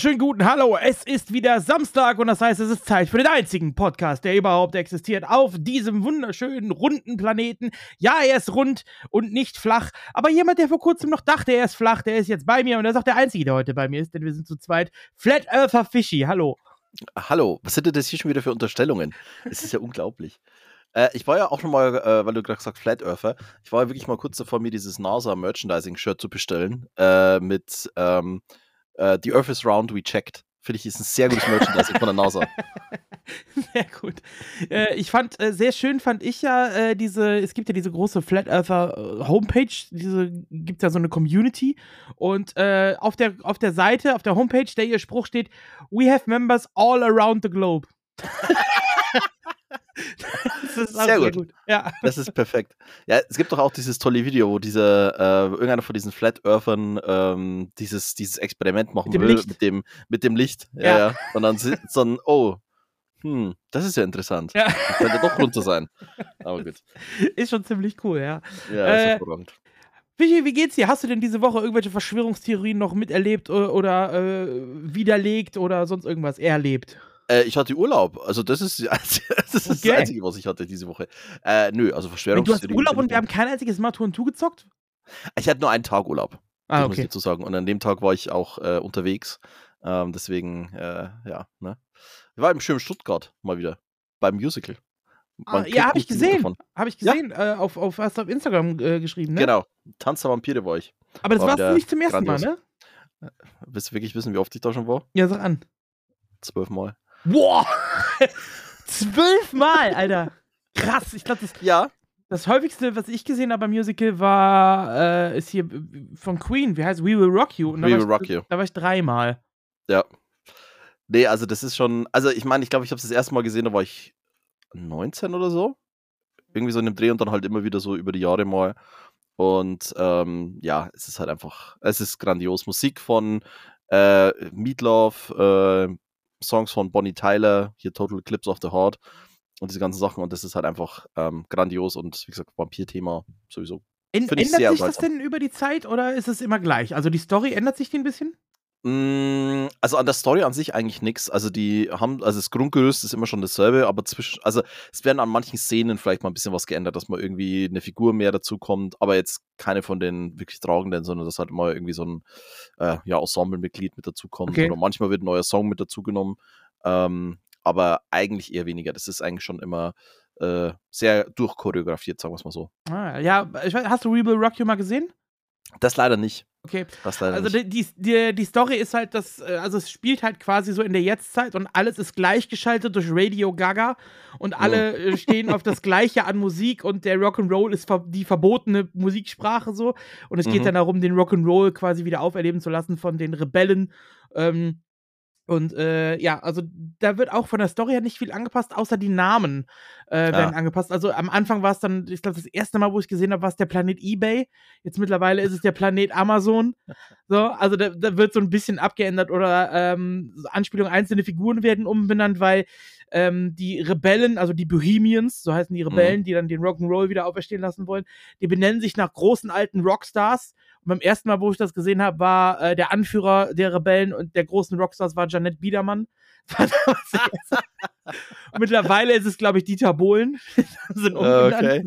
wunderschönen guten Hallo. Es ist wieder Samstag und das heißt, es ist Zeit für den einzigen Podcast, der überhaupt existiert auf diesem wunderschönen runden Planeten. Ja, er ist rund und nicht flach, aber jemand, der vor kurzem noch dachte, er ist flach, der ist jetzt bei mir und er ist auch der einzige, der heute bei mir ist, denn wir sind zu zweit. Flat Earther Fishy, hallo. Hallo, was sind denn das hier schon wieder für Unterstellungen? Es ist ja unglaublich. Äh, ich war ja auch schon mal, äh, weil du gerade gesagt Flat Earther, ich war ja wirklich mal kurz davor, mir dieses NASA Merchandising Shirt zu bestellen äh, mit ähm, äh, The Earth is Round, We Checked. Finde ich, ist ein sehr gutes Merchandising von der NASA. Sehr gut. Äh, ich fand, äh, sehr schön fand ich ja äh, diese, es gibt ja diese große Flat Earther äh, Homepage, diese gibt ja so eine Community und äh, auf, der, auf der Seite, auf der Homepage, der ihr Spruch steht, We have members all around the globe. das ist sehr, gut. gut. Ja. Das ist perfekt. Ja, es gibt doch auch dieses tolle Video, wo dieser, äh, irgendeiner von diesen Flat Earthern ähm, dieses, dieses Experiment machen mit will Licht. mit dem, mit dem Licht. Ja, ja. Und dann sitzt dann, oh, hm, das ist ja interessant. Ja. Das könnte doch runter sein. Aber gut. Ist schon ziemlich cool, ja. Ja, ist äh, hervorragend. Wie, wie geht's dir? Hast du denn diese Woche irgendwelche Verschwörungstheorien noch miterlebt oder, oder äh, widerlegt oder sonst irgendwas erlebt? Äh, ich hatte Urlaub. Also, das ist, das, ist okay. das Einzige, was ich hatte diese Woche. Äh, nö, also Verschwörung. Du hast Urlaub und wir haben kein einziges Mal Tour 2 gezockt? Ich hatte nur einen Tag Urlaub. Ah, okay. muss ich dazu sagen. Und an dem Tag war ich auch äh, unterwegs. Ähm, deswegen, äh, ja, ne? Ich war im schönen Stuttgart mal wieder. Beim Musical. Ah, ja, habe ich gesehen. Habe ich gesehen. Ja. Äh, auf, auf, hast du auf Instagram äh, geschrieben, ne? Genau. Tanz der Vampire war ich. Aber das war warst du nicht zum ersten grandios. Mal, ne? Äh, willst du wirklich wissen, wie oft ich da schon war? Ja, sag an. Zwölfmal. Boah! Zwölfmal, Alter. Krass. Ich glaube, das, ja. das häufigste, was ich gesehen habe beim Musical, war, äh, ist hier von Queen. Wie heißt We Will Rock You? Und We Will Rock ich, You. Da war ich dreimal. Ja. Nee, also das ist schon, also ich meine, ich glaube, ich habe es das erste Mal gesehen, da war ich 19 oder so. Irgendwie so in dem Dreh und dann halt immer wieder so über die Jahre mal. Und ähm, ja, es ist halt einfach, es ist grandios. Musik von äh, Meatloaf, äh, Songs von Bonnie Tyler, hier Total Eclipse of the Heart und diese ganzen Sachen. Und das ist halt einfach ähm, grandios und wie gesagt, Vampir-Thema sowieso. ändert sich das denn über die Zeit oder ist es immer gleich? Also die Story ändert sich die ein bisschen? Mm, also an der Story an sich eigentlich nichts. Also die haben, also das Grundgerüst ist immer schon dasselbe, aber zwischen, also es werden an manchen Szenen vielleicht mal ein bisschen was geändert, dass mal irgendwie eine Figur mehr dazu kommt, aber jetzt keine von den wirklich tragenden, sondern dass halt mal irgendwie so ein äh, ja, Ensemble-Mitglied mit dazu kommt. Okay. Oder manchmal wird ein neuer Song mit dazu genommen. Ähm, aber eigentlich eher weniger. Das ist eigentlich schon immer äh, sehr durchchoreografiert, sagen wir es mal so. Ah, ja, hast du Rebel Rock You mal gesehen? Das leider nicht. Okay. also die, die, die Story ist halt, dass, äh, also es spielt halt quasi so in der Jetztzeit und alles ist gleichgeschaltet durch Radio Gaga und alle. Äh, stehen auf das Gleiche an Musik und der Rock'n'Roll ist die verbotene Musiksprache so und es geht mhm. dann darum, den Rock'n'Roll quasi wieder auferleben zu lassen von den Rebellen. Ähm, und äh, ja, also da wird auch von der Story her nicht viel angepasst, außer die Namen äh, werden ja. angepasst. Also am Anfang war es dann, ich glaube, das erste Mal, wo ich gesehen habe, war es der Planet eBay. Jetzt mittlerweile ist es der Planet Amazon. So, also da, da wird so ein bisschen abgeändert oder ähm, Anspielungen, einzelne Figuren werden umbenannt, weil ähm, die Rebellen, also die Bohemians, so heißen die Rebellen, mhm. die dann den Rock'n'Roll wieder auferstehen lassen wollen, die benennen sich nach großen alten Rockstars und beim ersten Mal, wo ich das gesehen habe, war äh, der Anführer der Rebellen und der großen Rockstars war Janette Biedermann. Mittlerweile ist es, glaube ich, Dieter Bohlen. sind okay.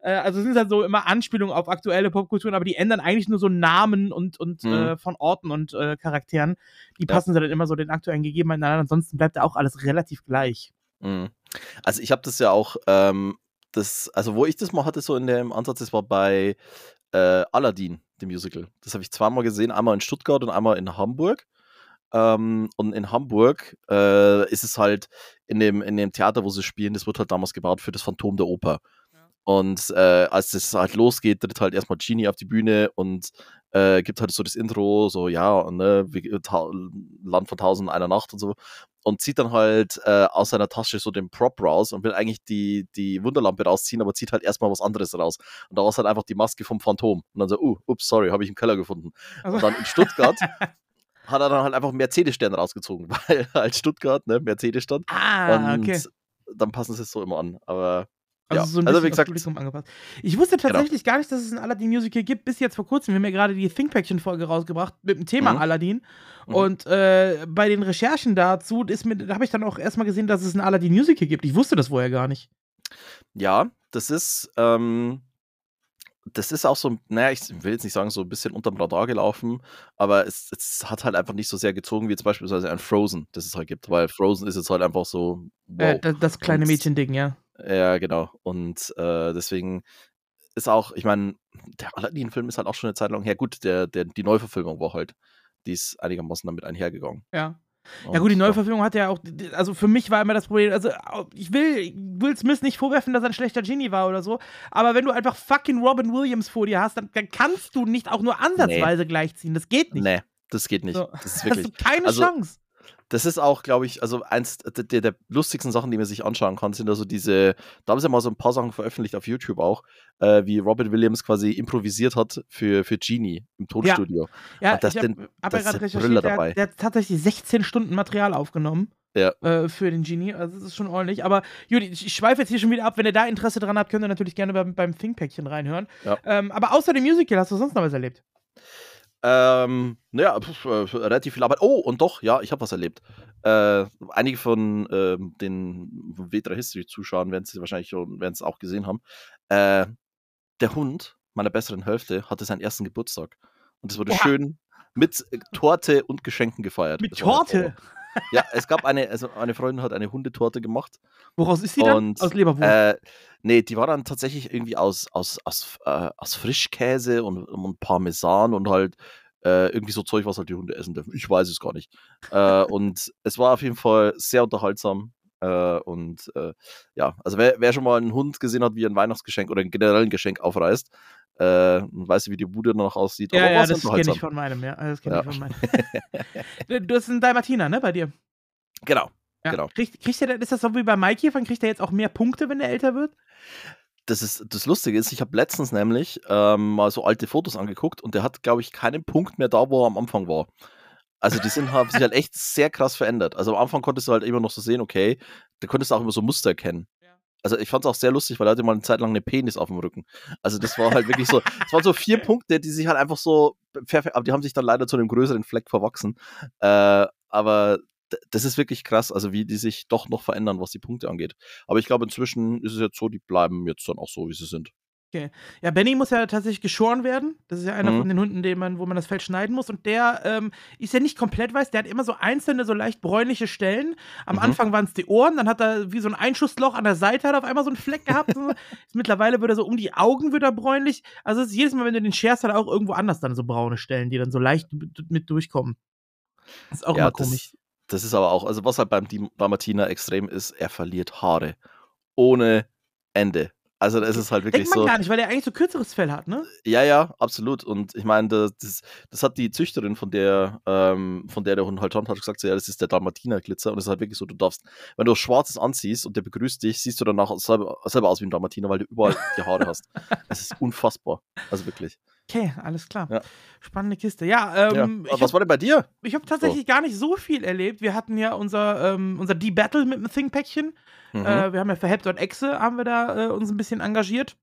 äh, also es sind halt so immer Anspielungen auf aktuelle Popkulturen, aber die ändern eigentlich nur so Namen und, und mhm. äh, von Orten und äh, Charakteren. Die ja. passen sie dann immer so den aktuellen Gegebenheiten an. Ansonsten bleibt da auch alles relativ gleich. Mhm. Also ich habe das ja auch, ähm, das, also wo ich das mal hatte, so in dem Ansatz, das war bei äh, Aladdin, dem Musical. Das habe ich zweimal gesehen, einmal in Stuttgart und einmal in Hamburg. Ähm, und in Hamburg äh, ist es halt in dem, in dem Theater, wo sie spielen, das wird halt damals gebaut für das Phantom der Oper. Und äh, als das halt losgeht, tritt halt erstmal Genie auf die Bühne und äh, gibt halt so das Intro, so ja, ne, Land von tausend einer Nacht und so. Und zieht dann halt äh, aus seiner Tasche so den Prop raus und will eigentlich die, die Wunderlampe rausziehen, aber zieht halt erstmal was anderes raus. Und daraus halt einfach die Maske vom Phantom. Und dann so, uh, ups, sorry, habe ich im Keller gefunden. Also. Und dann in Stuttgart hat er dann halt einfach Mercedes-Stern rausgezogen, weil halt Stuttgart, ne, Mercedes-Stern. Ah, und okay. dann passen sie es so immer an. Aber Also Ja, so ein also bisschen wie gesagt- Publikum angepasst. Ich wusste tatsächlich gar nicht, dass es ein Aladdin-Musical gibt, bis jetzt vor kurzem. Wir haben ja gerade die Thinkpaction-Folge rausgebracht mit dem Thema Mhm. Aladdin. Mhm. Und äh, bei den Recherchen dazu da habe ich dann auch erstmal gesehen, dass es ein Aladdin-Musical gibt. Ich wusste das vorher gar nicht. Ja, das ist, ähm, das ist auch so, naja, ich will jetzt nicht sagen, so ein bisschen unterm Radar gelaufen, aber es, es hat halt einfach nicht so sehr gezogen, wie jetzt beispielsweise ein Frozen, das es halt gibt, weil Frozen ist jetzt halt einfach so, Äh, wow. das, das kleine Mädchen-Ding, ja. Ja, genau. Und äh, deswegen ist auch, ich meine, der Aladdin-Film ist halt auch schon eine Zeit lang her. Gut, der, der, die Neuverfilmung war halt, die ist einigermaßen damit einhergegangen. Ja. Ja gut, die Und, Neuverfilmung hat ja auch, also für mich war immer das Problem, also ich will Will Smith nicht vorwerfen, dass er ein schlechter Genie war oder so, aber wenn du einfach fucking Robin Williams vor dir hast, dann, dann kannst du nicht auch nur ansatzweise gleichziehen. Das geht nicht. Nee, das geht nicht. So. Das ist Hast wirklich. du keine also- Chance. Das ist auch, glaube ich, also eins der, der, lustigsten Sachen, die man sich anschauen kann, sind also diese, da haben sie mal so ein paar Sachen veröffentlicht auf YouTube auch, äh, wie Robert Williams quasi improvisiert hat für, für Genie im Tonstudio. Ja, und das ich habe hab ja gerade recherchiert, der, der hat tatsächlich 16 Stunden Material aufgenommen. Ja. Äh, für den Genie, also das ist schon ordentlich. Aber Judy, ich, ich schweife jetzt hier schon wieder ab. Wenn ihr da Interesse dran habt, könnt ihr natürlich gerne beim, beim Thinkpäckchen reinhören. Ja. Ähm, aber außer dem Musical, hast du sonst noch was erlebt? Ähm, naja, pf, äh, relativ viel Arbeit. Oh, und doch, ja, ich habe was erlebt. Äh, einige von ähm, den W3 History-Zuschauern werden es wahrscheinlich schon, werden es auch gesehen haben. Äh, der Hund meiner besseren Hälfte hatte seinen ersten Geburtstag. Und es wurde Oha. schön mit äh, Torte und Geschenken gefeiert. Mit Torte? Ja, es gab eine, also eine Freundin hat eine Hundetorte gemacht. Woraus ist die dann? Und, Aus Leberwurst. Äh, nee, die war dann tatsächlich irgendwie aus, aus, aus, äh, aus Frischkäse und, und Parmesan und halt äh, irgendwie so Zeug, was halt die Hunde essen dürfen. Ich weiß es gar nicht. äh, und es war auf jeden Fall sehr unterhaltsam. Äh, und äh, ja, also wer, wer schon mal einen Hund gesehen hat, wie er ein Weihnachtsgeschenk oder ein generelles Geschenk aufreißt, äh, und weiß, wie die Bude danach aussieht. ja, aber ja, das kenne ich von meinem, ja. Das kenne Ja. ich von meinem. du hast einen Dalmatiner, ne, bei dir? Genau. Ja. Genau. Kriegt, kriegt der, ist das so wie bei Mikey? Dann kriegt er jetzt auch mehr Punkte, wenn er älter wird? Das, ist, das Lustige ist, ich habe letztens nämlich ähm, mal so alte Fotos angeguckt und der hat, glaube ich, keinen Punkt mehr da, wo er am Anfang war. Also die sind, haben sich halt echt sehr krass verändert. Also am Anfang konntest du halt immer noch so sehen, okay, da konntest du auch immer so Muster erkennen. Also ich fand es auch sehr lustig, weil er hatte mal eine Zeit lang eine Penis auf dem Rücken. Also das war halt wirklich so, es waren so vier Punkte, die sich halt einfach so, aber die haben sich dann leider zu einem größeren Fleck verwachsen. Äh, aber das ist wirklich krass, also wie die sich doch noch verändern, was die Punkte angeht. Aber ich glaube, inzwischen ist es jetzt so, die bleiben jetzt dann auch so, wie sie sind. Ja, Benny muss ja tatsächlich geschoren werden. Das ist ja einer Mhm. von den Hunden, den man, wo man das Fell schneiden muss. Und der ähm, ist ja nicht komplett weiß. Der hat immer so einzelne, so leicht bräunliche Stellen. Am Mhm. Anfang waren es die Ohren, dann hat er wie so ein Einschussloch an der Seite, hat er auf einmal so einen Fleck gehabt. Mittlerweile wird er so um die Augen wird er bräunlich. Also es ist jedes Mal, wenn du den scherst, hat er auch irgendwo anders dann so braune Stellen, die dann so leicht mit durchkommen. Das ist auch immer komisch. Das, das ist aber auch, also was halt beim Dim- Dalmatiner extrem ist, er verliert Haare. Ohne Ende. Also das ist halt wirklich Denkt man so. gar nicht, weil er eigentlich so kürzeres Fell hat, ne? Ja, ja, absolut. Und ich meine, das, das, das hat die Züchterin, von der, ähm, von der der Hund halt hat, hat gesagt, so, ja, das ist der Dalmatiner-Glitzer. Und es ist halt wirklich so, du darfst, wenn du Schwarzes anziehst und der begrüßt dich, siehst du danach selber, selber aus wie ein Dalmatiner, weil du überall die Haare hast. Es ist unfassbar. Also wirklich. Okay, alles klar. Ja. Spannende Kiste. Ja, Ja. ähm, Aber ich was hab- war denn bei dir? Ich habe tatsächlich gar nicht so viel erlebt. Wir hatten ja unser, ähm, unser D-Battle mit dem Think-Päckchen. Mhm. Äh, wir haben ja für Help Exe haben wir da äh, uns ein bisschen engagiert.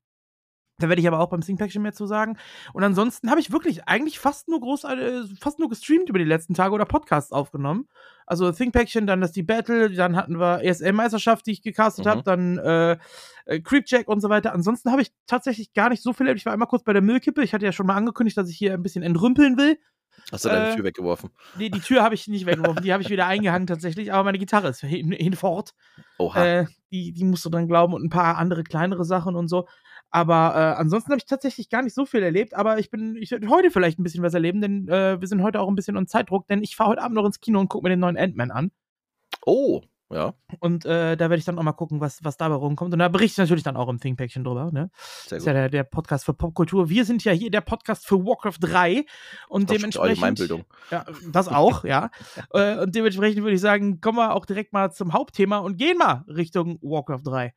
Da werde ich aber auch beim Think-Päckchen mehr zu sagen. Und ansonsten habe ich wirklich eigentlich fast nur groß, äh, fast nur gestreamt über die letzten Tage oder Podcasts aufgenommen. Also Think-Päckchen, dann das D-Battle, dann hatten wir ESL-Meisterschaft, die ich gecastet Mhm. habe, dann äh, äh, Creepjack und so weiter. Ansonsten habe ich tatsächlich gar nicht so viel erlebt. Ich war einmal kurz bei der Müllkippe. Ich hatte ja schon mal angekündigt, dass ich hier ein bisschen entrümpeln will. Hast du deine äh, Tür weggeworfen? Nee, die Tür habe ich nicht weggeworfen, die habe ich wieder eingehangen tatsächlich, aber meine Gitarre ist hin, hinfort. Oha. Äh, die, die musst du dran glauben und ein paar andere kleinere Sachen und so. Aber äh, ansonsten habe ich tatsächlich gar nicht so viel erlebt, aber ich bin, ich werde heute vielleicht ein bisschen was erleben, denn äh, wir sind heute auch ein bisschen unter Zeitdruck, denn ich fahre heute Abend noch ins Kino und gucke mir den neuen Ant-Man an. oh, ja, Und äh, da werde ich dann auch mal gucken, was, was dabei rumkommt. Und da berichte ich natürlich dann auch im Thinkpäckchen drüber. Ne? sehr Das ist gut. ja der, der Podcast für Popkultur. Wir sind ja hier der Podcast für Warcraft 3 und Das ist dementsprechend. Allgemeinbildung. Ja, das auch, ja. Äh, und dementsprechend würde ich sagen, kommen wir auch direkt mal zum Hauptthema und gehen mal Richtung Warcraft 3.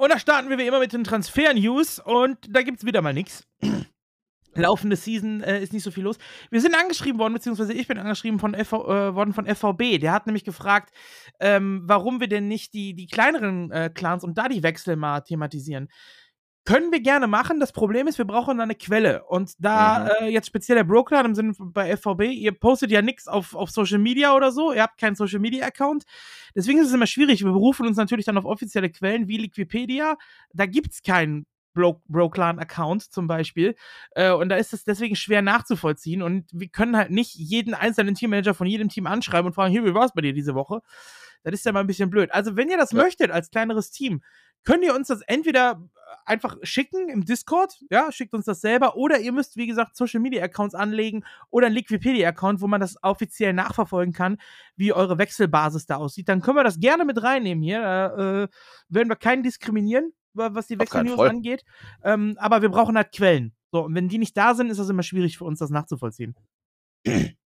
Und da starten wir wie immer mit den Transfer-News und da gibt es wieder mal nichts. Laufende Season äh, ist nicht so viel los. Wir sind angeschrieben worden, beziehungsweise ich bin angeschrieben von FV, äh, worden von FVB. Der hat nämlich gefragt, ähm, warum wir denn nicht die, die kleineren äh, Clans und da die Wechsel mal thematisieren. Können wir gerne machen. Das Problem ist, wir brauchen eine Quelle. Und da mhm. äh, jetzt speziell der Broker im Sinne bei FVB, ihr postet ja nichts auf, auf Social Media oder so, ihr habt keinen Social Media Account. Deswegen ist es immer schwierig. Wir berufen uns natürlich dann auf offizielle Quellen wie Liquipedia. Da gibt es keinen Bro-Clan-Account zum Beispiel. Äh, und da ist es deswegen schwer nachzuvollziehen. Und wir können halt nicht jeden einzelnen Teammanager von jedem Team anschreiben und fragen, hier, wie war es bei dir diese Woche? Das ist ja mal ein bisschen blöd. Also, wenn ihr das ja. möchtet als kleineres Team, könnt ihr uns das entweder einfach schicken im Discord, ja, schickt uns das selber, oder ihr müsst, wie gesagt, Social Media Accounts anlegen oder ein Liquipedia Account, wo man das offiziell nachverfolgen kann, wie eure Wechselbasis da aussieht. Dann können wir das gerne mit reinnehmen hier. Da äh, werden wir keinen diskriminieren, was die Wechselnews angeht. Ähm, aber wir brauchen halt Quellen. So, und wenn die nicht da sind, ist das immer schwierig für uns, das nachzuvollziehen.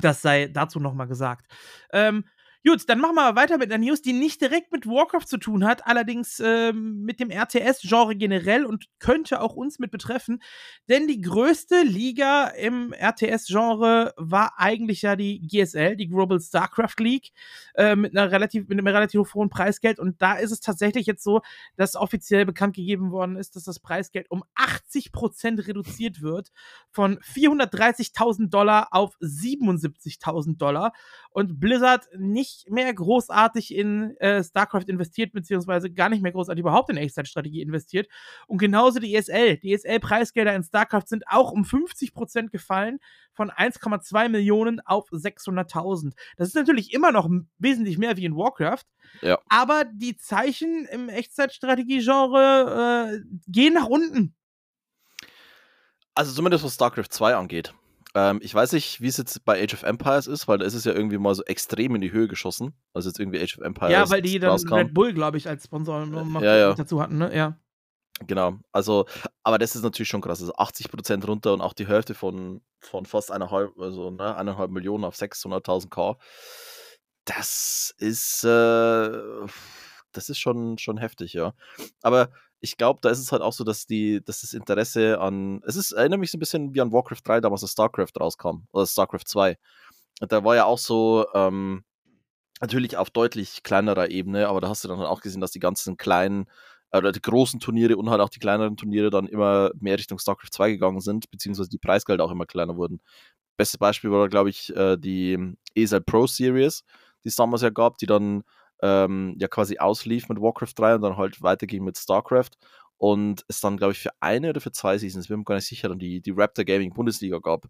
Das sei dazu nochmal gesagt. Ähm, Gut, dann machen wir weiter mit einer News, die nicht direkt mit Warcraft zu tun hat, allerdings ähm, mit dem RTS-Genre generell und könnte auch uns mit betreffen. Denn die größte Liga im RTS-Genre war eigentlich ja die GSL, die Global StarCraft League, äh, mit, einer relativ, mit einem relativ hohen Preisgeld. Und da ist es tatsächlich jetzt so, dass offiziell bekannt gegeben worden ist, dass das Preisgeld um 80% reduziert wird, von 430.000 Dollar auf 77.000 Dollar. Und Blizzard nicht nicht mehr großartig in äh, StarCraft investiert, beziehungsweise gar nicht mehr großartig überhaupt in Echtzeitstrategie investiert. Und genauso die ESL. Die ESL-Preisgelder in StarCraft sind auch um 50% gefallen, von 1,2 Millionen auf 600.000. Das ist natürlich immer noch wesentlich mehr wie in Warcraft. Ja. Aber die Zeichen im Echtzeitstrategie-Genre äh, gehen nach unten. Also zumindest was StarCraft 2 angeht. Ähm, ich weiß nicht, wie es jetzt bei Age of Empires ist, weil da ist es ja irgendwie mal so extrem in die Höhe geschossen. Also jetzt irgendwie Age of Empires. Ja, weil die dann rauskam. Red Bull, glaube ich, als Sponsor noch ja, ja. dazu hatten, ne? Ja. Genau, also, aber das ist natürlich schon krass. Also 80% runter und auch die Hälfte von, von fast eineinhalb, also ne, eineinhalb Millionen auf 600.000 K. Das ist, äh, das ist schon, schon heftig, ja. Aber ich glaube, da ist es halt auch so, dass die, dass das Interesse an, es ist, erinnert mich so ein bisschen wie an Warcraft 3 damals, als StarCraft rauskam, oder StarCraft 2. Und da war ja auch so, ähm, natürlich auf deutlich kleinerer Ebene, aber da hast du dann halt auch gesehen, dass die ganzen kleinen, äh, oder die großen Turniere und halt auch die kleineren Turniere dann immer mehr Richtung StarCraft 2 gegangen sind, beziehungsweise die Preisgelder auch immer kleiner wurden. Bestes Beispiel war, glaube ich, äh, die ESL Pro Series, die es damals ja gab, die dann ähm, ja quasi auslief mit Warcraft 3 und dann halt weiterging mit StarCraft und es dann, glaube ich, für eine oder für zwei Seasons, bin mir gar nicht sicher, dann die, die Raptor Gaming Bundesliga gab,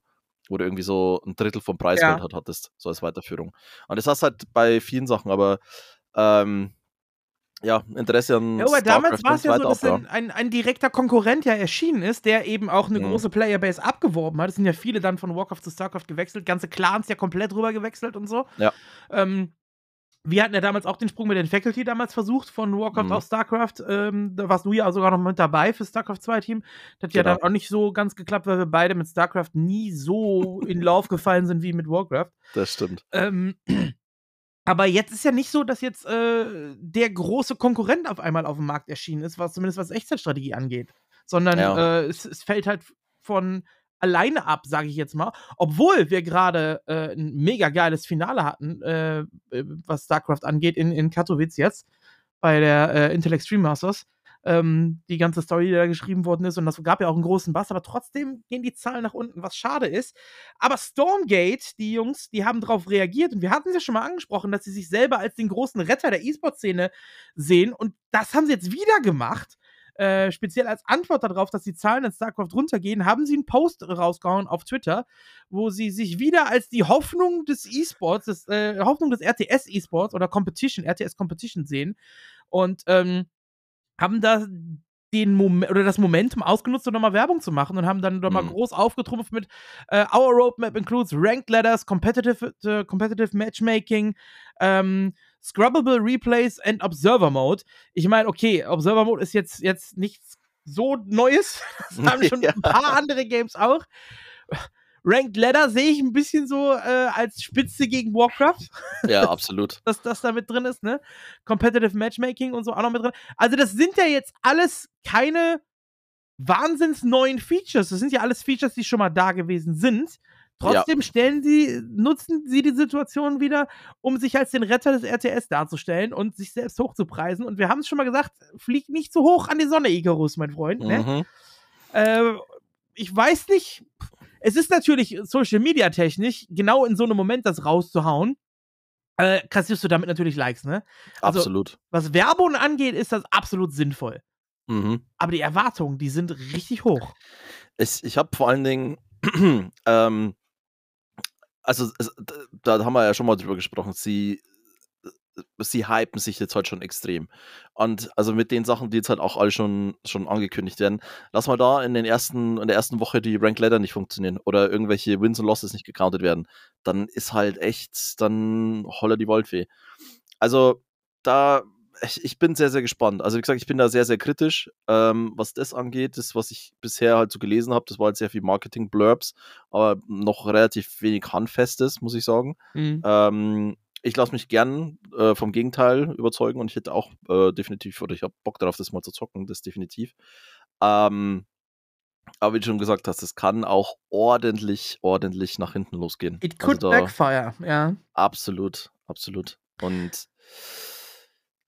wo du irgendwie so ein Drittel vom Preisgeld ja. halt hattest, so als Weiterführung. Und das hast halt bei vielen Sachen, aber ähm, ja, Interesse an. Ja, aber damals war es ja so, dass ein, ein, ein, direkter Konkurrent ja erschienen ist, der eben auch eine mhm. große Playerbase abgeworben hat. Es sind ja viele dann von Warcraft zu StarCraft gewechselt, ganze Clans ja komplett rüber gewechselt und so. Ja. Ähm, wir hatten ja damals auch den Sprung mit den Faculty damals versucht von Warcraft mhm. auf StarCraft. Ähm, da warst du ja sogar noch mit dabei für StarCraft 2 Team. Das hat genau. ja dann auch nicht so ganz geklappt, weil wir beide mit StarCraft nie so in Lauf gefallen sind wie mit Warcraft. Das stimmt. Ähm, aber jetzt ist ja nicht so, dass jetzt äh, der große Konkurrent auf einmal auf dem Markt erschienen ist, was zumindest was Echtzeitstrategie angeht. Sondern ja. äh, es, es fällt halt von alleine ab, sage ich jetzt mal. Obwohl wir gerade äh, ein mega geiles Finale hatten, äh, äh, was StarCraft angeht, in, in Katowice jetzt, bei der äh, Intel Extreme Masters. Ähm, die ganze Story, die da geschrieben worden ist, und das gab ja auch einen großen Bass, aber trotzdem gehen die Zahlen nach unten, was schade ist. Aber Stormgate, die Jungs, die haben darauf reagiert und wir hatten es ja schon mal angesprochen, dass sie sich selber als den großen Retter der E-Sport-Szene sehen und das haben sie jetzt wieder gemacht äh, speziell als Antwort darauf, dass die Zahlen in StarCraft runtergehen, haben sie einen Post rausgehauen auf Twitter, wo sie sich wieder als die Hoffnung des E-Sports, des, äh, Hoffnung des RTS E-Sports oder Competition, RTS Competition sehen und ähm, haben da den Moment oder das Momentum ausgenutzt, um nochmal Werbung zu machen und haben dann nochmal mhm. groß aufgetrumpft mit äh, Our Roadmap includes Ranked Ladders, Competitive, uh, competitive Matchmaking, ähm, Scrubbable Replays and Observer Mode. Ich meine, okay, Observer Mode ist jetzt, jetzt nichts so Neues. Das haben schon ja. ein paar andere Games auch. Ranked Ladder sehe ich ein bisschen so äh, als Spitze gegen Warcraft. Ja, absolut. dass das da mit drin ist, ne? Competitive Matchmaking und so auch noch mit drin. Also, das sind ja jetzt alles keine wahnsinns neuen Features. Das sind ja alles Features, die schon mal da gewesen sind. Trotzdem ja. stellen sie, nutzen sie die Situation wieder, um sich als den Retter des RTS darzustellen und sich selbst hochzupreisen. Und wir haben es schon mal gesagt, flieg nicht so hoch an die Sonne, Icarus, mein Freund. Ne? Mhm. Ne? Äh, ich weiß nicht, es ist natürlich Social Media technisch, genau in so einem Moment das rauszuhauen. Äh, kassierst du damit natürlich Likes, ne? Also, absolut. Was Werbung angeht, ist das absolut sinnvoll. Mhm. Aber die Erwartungen, die sind richtig hoch. Ich, ich habe vor allen Dingen, ähm, also da haben wir ja schon mal drüber gesprochen, sie sie hypen sich jetzt halt schon extrem. Und also mit den Sachen, die jetzt halt auch alle schon, schon angekündigt werden, lass mal da in den ersten, in der ersten Woche die Rank Ladder nicht funktionieren oder irgendwelche Wins und Losses nicht gecountet werden, dann ist halt echt, dann holler die Waldfee. Also da, ich, ich, bin sehr, sehr gespannt. Also wie gesagt, ich bin da sehr, sehr kritisch, ähm, was das angeht. Das, was ich bisher halt so gelesen habe, das war halt sehr viel Marketing-Blurbs, aber noch relativ wenig Handfestes, muss ich sagen. Mhm. Ähm, ich lasse mich gern äh, vom Gegenteil überzeugen und ich hätte auch äh, definitiv, oder ich habe Bock darauf, das mal zu zocken, das definitiv. Ähm, aber wie du schon gesagt hast, es kann auch ordentlich, ordentlich nach hinten losgehen. It also could also backfire, ja. Absolut, absolut. Und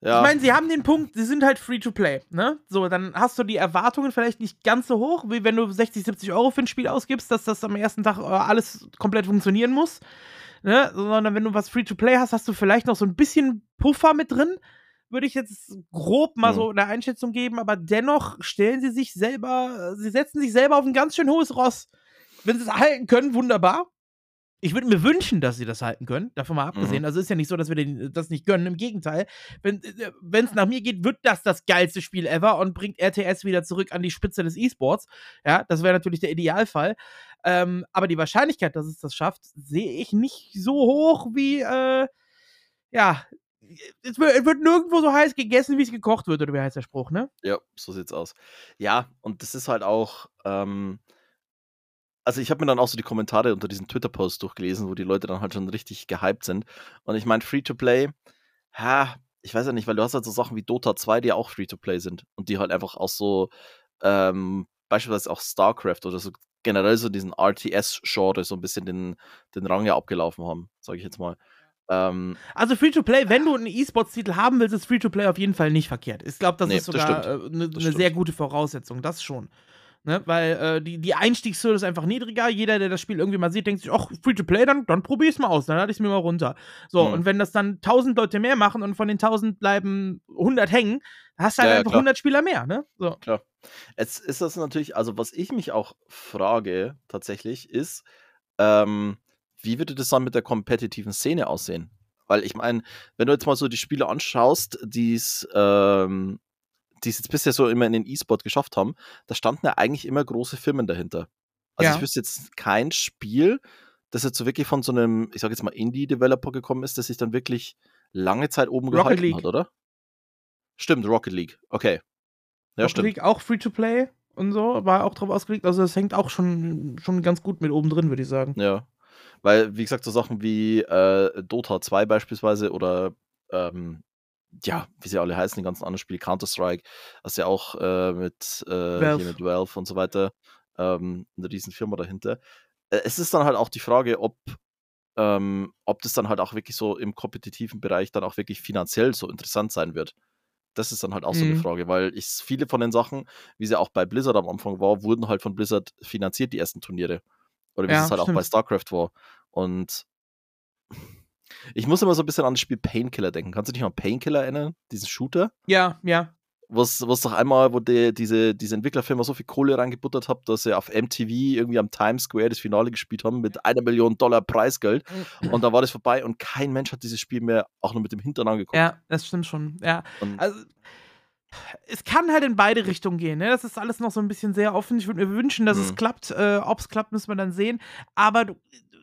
ja. Ich meine, sie haben den Punkt, sie sind halt free to play, ne? So, dann hast du die Erwartungen vielleicht nicht ganz so hoch, wie wenn du 60, 70 Euro für ein Spiel ausgibst, dass das am ersten Tag äh, alles komplett funktionieren muss ne? sondern wenn du was Free-to-Play hast, hast du vielleicht noch so ein bisschen Puffer mit drin. Würde ich jetzt grob mal mhm. so eine Einschätzung geben, aber dennoch stellen sie sich selber, sie setzen sich selber auf ein ganz schön hohes Ross. Wenn sie es halten können, wunderbar. Ich würde mir wünschen, dass sie das halten können, davon mal abgesehen. Mhm. Also ist ja nicht so, dass wir den, das nicht gönnen. Im Gegenteil, wenn es nach mir geht, wird das das geilste Spiel ever und bringt RTS wieder zurück an die Spitze des E-Sports. Ja, das wäre natürlich der Idealfall. Ähm, aber die Wahrscheinlichkeit, dass es das schafft, sehe ich nicht so hoch wie, äh, ja, es wird, es wird, nirgendwo so heiß gegessen, wie es gekocht wird, oder wie heißt der Spruch, ne? Ja, so sieht's aus. Ja, und das ist halt auch, ähm, also ich habe mir dann auch so die Kommentare unter diesen Twitter-Posts durchgelesen, wo die Leute dann halt schon richtig gehypt sind. Und ich meine, Free-to-Play, ha, ich weiß ja nicht, weil du hast halt so Sachen wie Dota 2, die auch Free-to-Play sind und die halt einfach auch so, ähm, beispielsweise auch StarCraft oder so generell so diesen RTS-Genre so ein bisschen den, den Rang ja abgelaufen haben, sage ich jetzt mal. Ähm, also Free-to-Play, wenn du einen E-Sports-Titel haben willst, ist Free-to-Play auf jeden Fall nicht verkehrt. Ich glaube, das nee, ist sogar eine ne sehr gute Voraussetzung, das schon. Ne? Weil äh, die, die Einstiegshürde ist einfach niedriger. Jeder, der das Spiel irgendwie mal sieht, denkt sich, ach, Free-to-Play, dann, dann probier es mal aus, dann lade ich es mir mal runter. So, mhm. und wenn das dann 1000 Leute mehr machen und von den 1000 bleiben 100 hängen, hast du halt ja, einfach klar. 100 Spieler mehr, ne? So. Klar. Jetzt ist das natürlich, also was ich mich auch frage tatsächlich, ist, ähm, wie würde das dann mit der kompetitiven Szene aussehen? Weil ich meine, wenn du jetzt mal so die Spiele anschaust, die es ähm, die es jetzt bisher so immer in den E-Sport geschafft haben, da standen ja eigentlich immer große Firmen dahinter. Also ja. ich wüsste jetzt kein Spiel, das jetzt so wirklich von so einem, ich sag jetzt mal, Indie-Developer gekommen ist, das sich dann wirklich lange Zeit oben Rocket gehalten League. hat, oder? Stimmt, Rocket League. Okay. Ja, Rocket stimmt. League auch Free-to-Play und so, war auch drauf ausgelegt. Also das hängt auch schon, schon ganz gut mit oben drin, würde ich sagen. Ja. Weil, wie gesagt, so Sachen wie äh, Dota 2 beispielsweise oder ähm, ja, wie sie alle heißen, die ganzen anderen Spiele, Counter-Strike, hast ja auch äh, mit, äh, Valve. Hier mit Valve und so weiter, ähm, eine riesen Firma dahinter. Äh, es ist dann halt auch die Frage, ob, ähm, ob das dann halt auch wirklich so im kompetitiven Bereich dann auch wirklich finanziell so interessant sein wird. Das ist dann halt auch mhm. so eine mhm. Frage, weil ich viele von den Sachen, wie sie auch bei Blizzard am Anfang war, wurden halt von Blizzard finanziert, die ersten Turniere. Oder wie ja, es halt stimmt. auch bei StarCraft war. Und ich muss immer so ein bisschen an das Spiel Painkiller denken. Kannst du dich an Painkiller erinnern? Diesen Shooter? Ja, ja. Wo es doch einmal, wo die, diese, diese Entwicklerfirma so viel Kohle reingebuttert hat, dass sie auf MTV irgendwie am Times Square das Finale gespielt haben mit einer Million Dollar Preisgeld. Mhm. Und dann war das vorbei und kein Mensch hat dieses Spiel mehr auch nur mit dem Hintern angeguckt. Ja, das stimmt schon. Ja. Und also es kann halt in beide Richtungen gehen. Ne? Das ist alles noch so ein bisschen sehr offen. Ich würde mir wünschen, dass mhm. es klappt. Äh, Ob es klappt, müssen wir dann sehen. Aber du,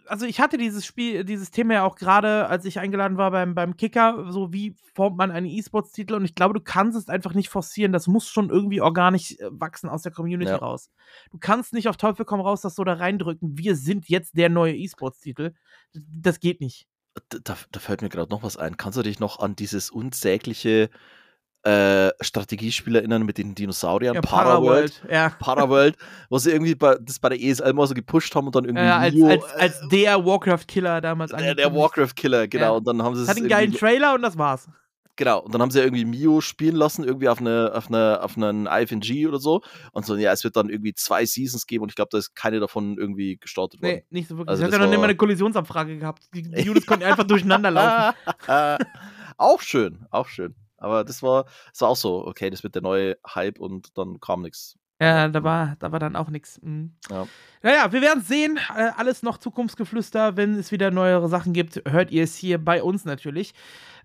also ich hatte dieses Spiel, dieses Thema ja auch gerade, als ich eingeladen war beim, beim Kicker, so wie formt man einen E-Sports-Titel und ich glaube, du kannst es einfach nicht forcieren, das muss schon irgendwie organisch äh, wachsen aus der Community ja. raus. Du kannst nicht auf Teufel komm raus das so da reindrücken, wir sind jetzt der neue E-Sports-Titel. Das geht nicht. Da, da fällt mir gerade noch was ein. Kannst du dich noch an dieses unsägliche äh, Strategiespiele erinnern mit den Dinosauriern. Ja, Paraworld. Paraworld. Ja. Paraworld, wo sie irgendwie bei, das bei der ESL mal so gepusht haben und dann irgendwie Ja, als, Mio, als, als der Warcraft-Killer damals äh, der, der. Warcraft-Killer, genau. Ja. Und dann haben sie Hat einen geilen Trailer und das war's. Genau, und dann haben sie ja irgendwie Mio spielen lassen, irgendwie auf, eine, auf, eine, auf einen IFNG oder so. Und so, ja, es wird dann irgendwie zwei Seasons geben und ich glaube, da ist keine davon irgendwie gestartet worden. Nee, nicht so wirklich. Also Also hat das ja noch nicht mal eine Kollisionsabfrage gehabt. Die, die Units konnten einfach durcheinander laufen. auch schön, auch schön. Aber das war, das war auch so, okay, das wird der neue Hype und dann kam nichts. Ja, da war, da war dann auch nichts. Mhm. Ja. Naja, wir werden sehen. Äh, alles noch Zukunftsgeflüster. Wenn es wieder neuere Sachen gibt, hört ihr es hier bei uns natürlich.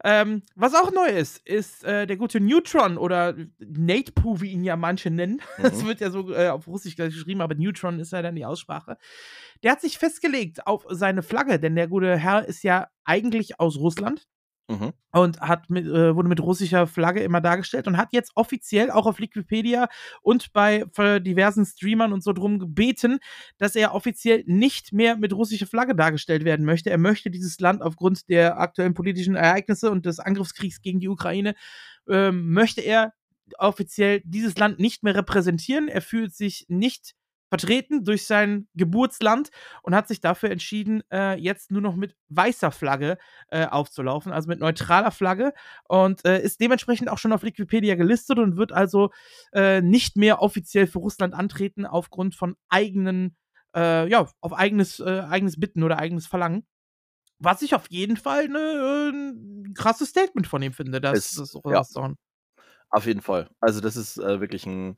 Ähm, was auch neu ist, ist äh, der gute Neutron oder Nate Poo, wie ihn ja manche nennen. Das Mhm. wird ja so äh, auf Russisch geschrieben, aber Neutron ist ja dann die Aussprache. Der hat sich festgelegt auf seine Flagge, denn der gute Herr ist ja eigentlich aus Russland Mhm. und hat mit, äh, wurde mit russischer Flagge immer dargestellt und hat jetzt offiziell auch auf Wikipedia und bei äh, diversen Streamern und so drum gebeten, dass er offiziell nicht mehr mit russischer Flagge dargestellt werden möchte. Er möchte dieses Land aufgrund der aktuellen politischen Ereignisse und des Angriffskriegs gegen die Ukraine, ähm, möchte er offiziell dieses Land nicht mehr repräsentieren. Er fühlt sich nicht vertreten durch sein Geburtsland und hat sich dafür entschieden, äh, jetzt nur noch mit weißer Flagge äh, aufzulaufen, also mit neutraler Flagge und äh, ist dementsprechend auch schon auf Wikipedia gelistet und wird also äh, nicht mehr offiziell für Russland antreten aufgrund von eigenen, äh, ja, auf eigenes, äh, eigenes Bitten oder eigenes Verlangen. Was ich auf jeden Fall ne, ein krasses Statement von ihm finde, das, Es- das ja. Auf jeden Fall. Also, das ist wirklich ein,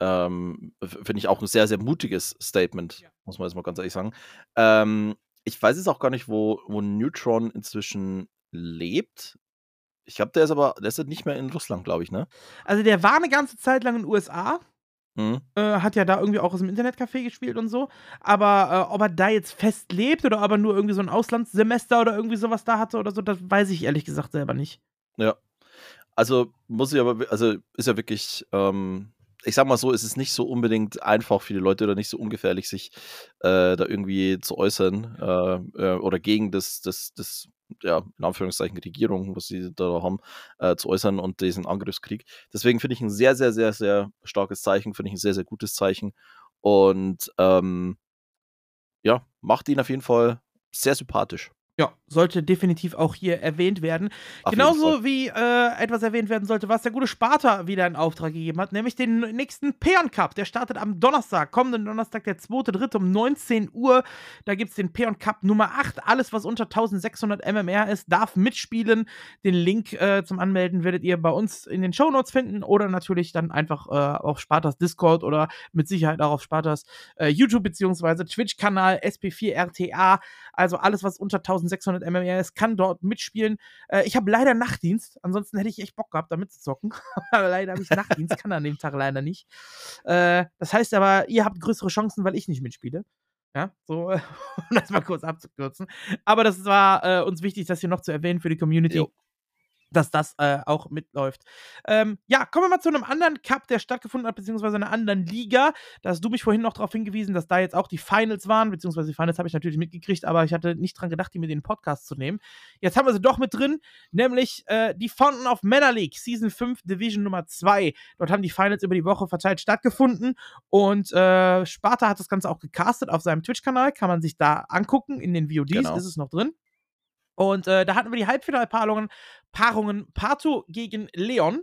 ähm, finde ich auch ein sehr, sehr mutiges Statement, Ja. muss man jetzt mal ganz ehrlich sagen. Ähm, ich weiß jetzt auch gar nicht, wo, wo Neutron inzwischen lebt. Ich glaube, der ist aber, der ist nicht mehr in Russland, glaube ich, ne? Also der war eine ganze Zeit lang in den USA, Mhm. äh, hat ja da irgendwie auch aus dem Internetcafé gespielt und so. Aber äh, ob er da jetzt fest lebt oder ob er nur irgendwie so ein Auslandssemester oder irgendwie sowas da hatte oder so, das weiß ich ehrlich gesagt selber nicht. Ja. Also muss ich aber, also ist ja wirklich, ähm, ich sag mal so, es ist nicht so unbedingt einfach für die Leute oder nicht so ungefährlich, sich äh, da irgendwie zu äußern äh, äh, oder gegen das, das, das, ja, in Anführungszeichen Regierung, was sie da haben, äh, zu äußern und diesen Angriffskrieg. Deswegen finde ich ein sehr, sehr, sehr, sehr starkes Zeichen, finde ich ein sehr, sehr gutes Zeichen und ähm, ja, macht ihn auf jeden Fall sehr sympathisch. Ja, sollte definitiv auch hier erwähnt werden. Auf. Genauso wie äh, etwas erwähnt werden sollte, was der gute Sparta wieder in Auftrag gegeben hat, nämlich den nächsten Peon Cup. Der startet am Donnerstag, kommenden Donnerstag, der 2.3. um 19 Uhr. Da gibt es den Peon Cup Nummer 8. Alles, was unter 1600 MMR ist, darf mitspielen. Den Link äh, zum Anmelden werdet ihr bei uns in den Shownotes finden oder natürlich dann einfach äh, auf Spartas Discord oder mit Sicherheit auch auf Spartas äh, YouTube- bzw. Twitch-Kanal SP4RTA. Also alles, was unter 1600 MMR ist, kann dort mitspielen. Äh, ich habe leider Nachtdienst, ansonsten hätte ich echt Bock gehabt, da mitzuzocken. aber leider habe ich Nachtdienst, kann an dem Tag leider nicht. Äh, das heißt aber, ihr habt größere Chancen, weil ich nicht mitspiele. Ja, so, um das mal kurz abzukürzen. Aber das war äh, uns wichtig, das hier noch zu erwähnen für die Community. Jo. Dass das äh, auch mitläuft. Ähm, ja, kommen wir mal zu einem anderen Cup, der stattgefunden hat, beziehungsweise einer anderen Liga. Da hast du mich vorhin noch darauf hingewiesen, dass da jetzt auch die Finals waren, beziehungsweise die Finals habe ich natürlich mitgekriegt, aber ich hatte nicht dran gedacht, die mit in den Podcast zu nehmen. Jetzt haben wir sie doch mit drin, nämlich äh, die Fountain of Manor League, Season 5, Division Nummer 2. Dort haben die Finals über die Woche verteilt stattgefunden und äh, Sparta hat das Ganze auch gecastet auf seinem Twitch-Kanal, kann man sich da angucken, in den VODs Genau. ist es noch drin. Und äh, da hatten wir die Halbfinalpaarungen, Paarungen Pato gegen Leon.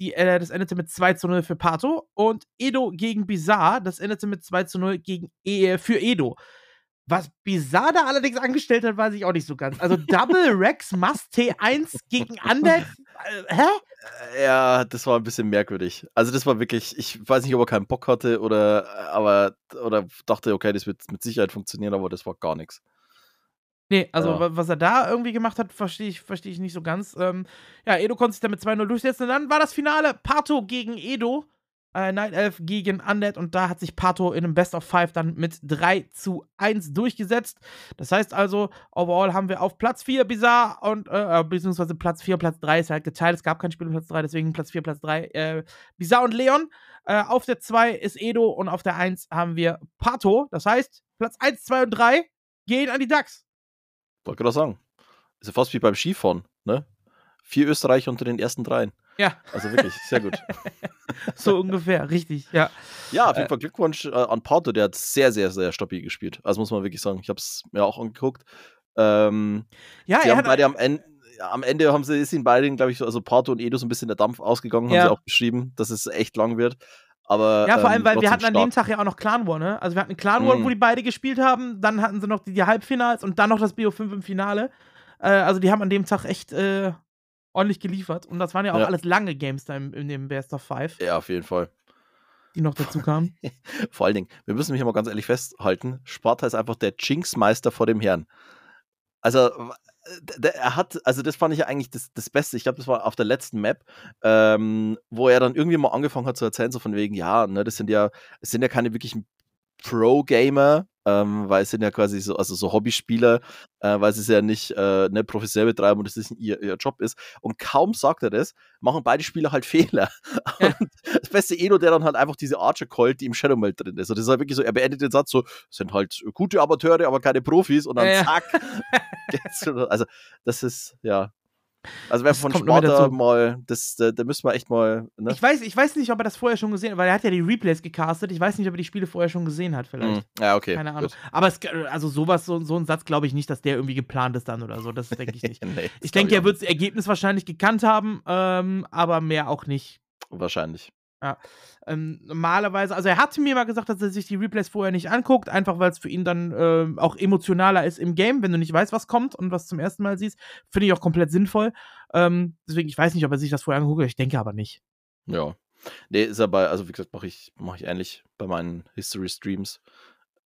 Die, äh, das endete mit 2 zu 0 für Pato. Und Edo gegen Bizarre, das endete mit 2 zu 0 gegen e für Edo. Was Bizarre da allerdings angestellt hat, weiß ich auch nicht so ganz. Also Double Rex Must T1 gegen Undead. Äh, hä? Äh, Ja, das war ein bisschen merkwürdig. Also das war wirklich, ich weiß nicht, ob er keinen Bock hatte oder aber oder dachte, okay, das wird mit Sicherheit funktionieren, aber das war gar nichts. Nee, also Ja. wa- was er da irgendwie gemacht hat, verstehe ich, versteh ich nicht so ganz. Ähm, ja, Edo konnte sich damit 2-0 durchsetzen. Und dann war das Finale Pato gegen Edo. Äh, Night Elf gegen Undead. Und da hat sich Pato in einem Best of Five dann mit 3 zu 1 durchgesetzt. Das heißt also, overall haben wir auf Platz 4 Bizarre und, äh, äh, beziehungsweise Platz 4, Platz 3 ist halt geteilt. Es gab kein Spiel um Platz 3, deswegen Platz 4, Platz 3, äh, Bizarre und Leon. Äh, auf der 2 ist Edo und auf der 1 haben wir Pato. Das heißt, Platz 1, 2 und 3 gehen an die DAX. Wollte gerade sagen. Ist ja fast wie beim Skifahren, ne? Vier Österreicher unter den ersten dreien. Ja. Also wirklich, sehr gut. so ungefähr, richtig, ja. Ja, auf jeden Fall Glückwunsch äh, an Pato, der hat sehr, sehr, sehr stabil gespielt. Also muss man wirklich sagen, ich habe es mir auch angeguckt. Ähm, ja, die er haben beide am Ende, am Ende haben sie, ist ihnen beiden, glaube ich, so- also Pato und Edo so ein bisschen der Dampf ausgegangen, Ja. haben sie auch beschrieben, dass es echt lang wird. Aber, ja, vor allem, ähm, weil wir hatten an dem. Tag ja auch noch Clan War, ne? Also wir hatten Clan War, Mhm. wo die beide gespielt haben, dann hatten sie noch die, die Halbfinals und dann noch das BO5 im Finale. Äh, also die haben an dem Tag echt äh, ordentlich geliefert. Und das waren ja auch Ja. alles lange Games da im, in dem Best of Five, Ja, auf jeden Fall. die noch dazu kamen. Vor allen Dingen, wir müssen mich mal ganz ehrlich festhalten, Sparta ist einfach der Jinx-Meister vor dem Herrn. Also, er hat, also das fand ich eigentlich das, das Beste. Ich glaube, das war auf der letzten Map, ähm, wo er dann irgendwie mal angefangen hat zu erzählen, so von wegen, ja, ne, das sind ja, es sind ja keine wirklichen Pro-Gamer, ähm, weil es sind ja quasi so, also so Hobbyspieler, äh, weil sie es ja nicht äh, ne, professionell betreiben und das nicht ihr, ihr Job ist. Und kaum sagt er das, machen beide Spieler halt Fehler. Ja. Und das beste Eno, der dann halt einfach diese Archer callt, die im Shadow Meld drin ist. Und das ist halt wirklich so, er beendet den Satz so, sind halt gute Amateure, aber keine Profis und dann Ja, zack. also, das ist, ja. Also, wer Das von dazu. mal, das, da, da müssen wir echt mal, ne? Ich weiß, ich weiß nicht, ob er das vorher schon gesehen hat, weil er hat ja die Replays gecastet. Ich weiß nicht, ob er die Spiele vorher schon gesehen hat, vielleicht. Hm, Ja, okay. Keine Ahnung. gut. Aber es, also sowas, so, so ein Satz glaube ich nicht, dass der irgendwie geplant ist dann oder so. Das denke ich nicht. Nee, Ich denke, er wird das Ergebnis wahrscheinlich gekannt haben, ähm, aber mehr auch nicht. nicht. Wahrscheinlich. Ähm, normalerweise, also er hatte mir mal gesagt, dass er sich die Replays vorher nicht anguckt, einfach weil es für ihn dann ähm, auch emotionaler ist im Game, wenn du nicht weißt, was kommt und was zum ersten Mal siehst. Finde ich auch komplett sinnvoll. Ähm, deswegen, ich weiß nicht, ob er sich das vorher anguckt, ich denke aber nicht. Ja. Nee, ist aber, also wie gesagt, mache ich, mach ich ähnlich bei meinen History-Streams.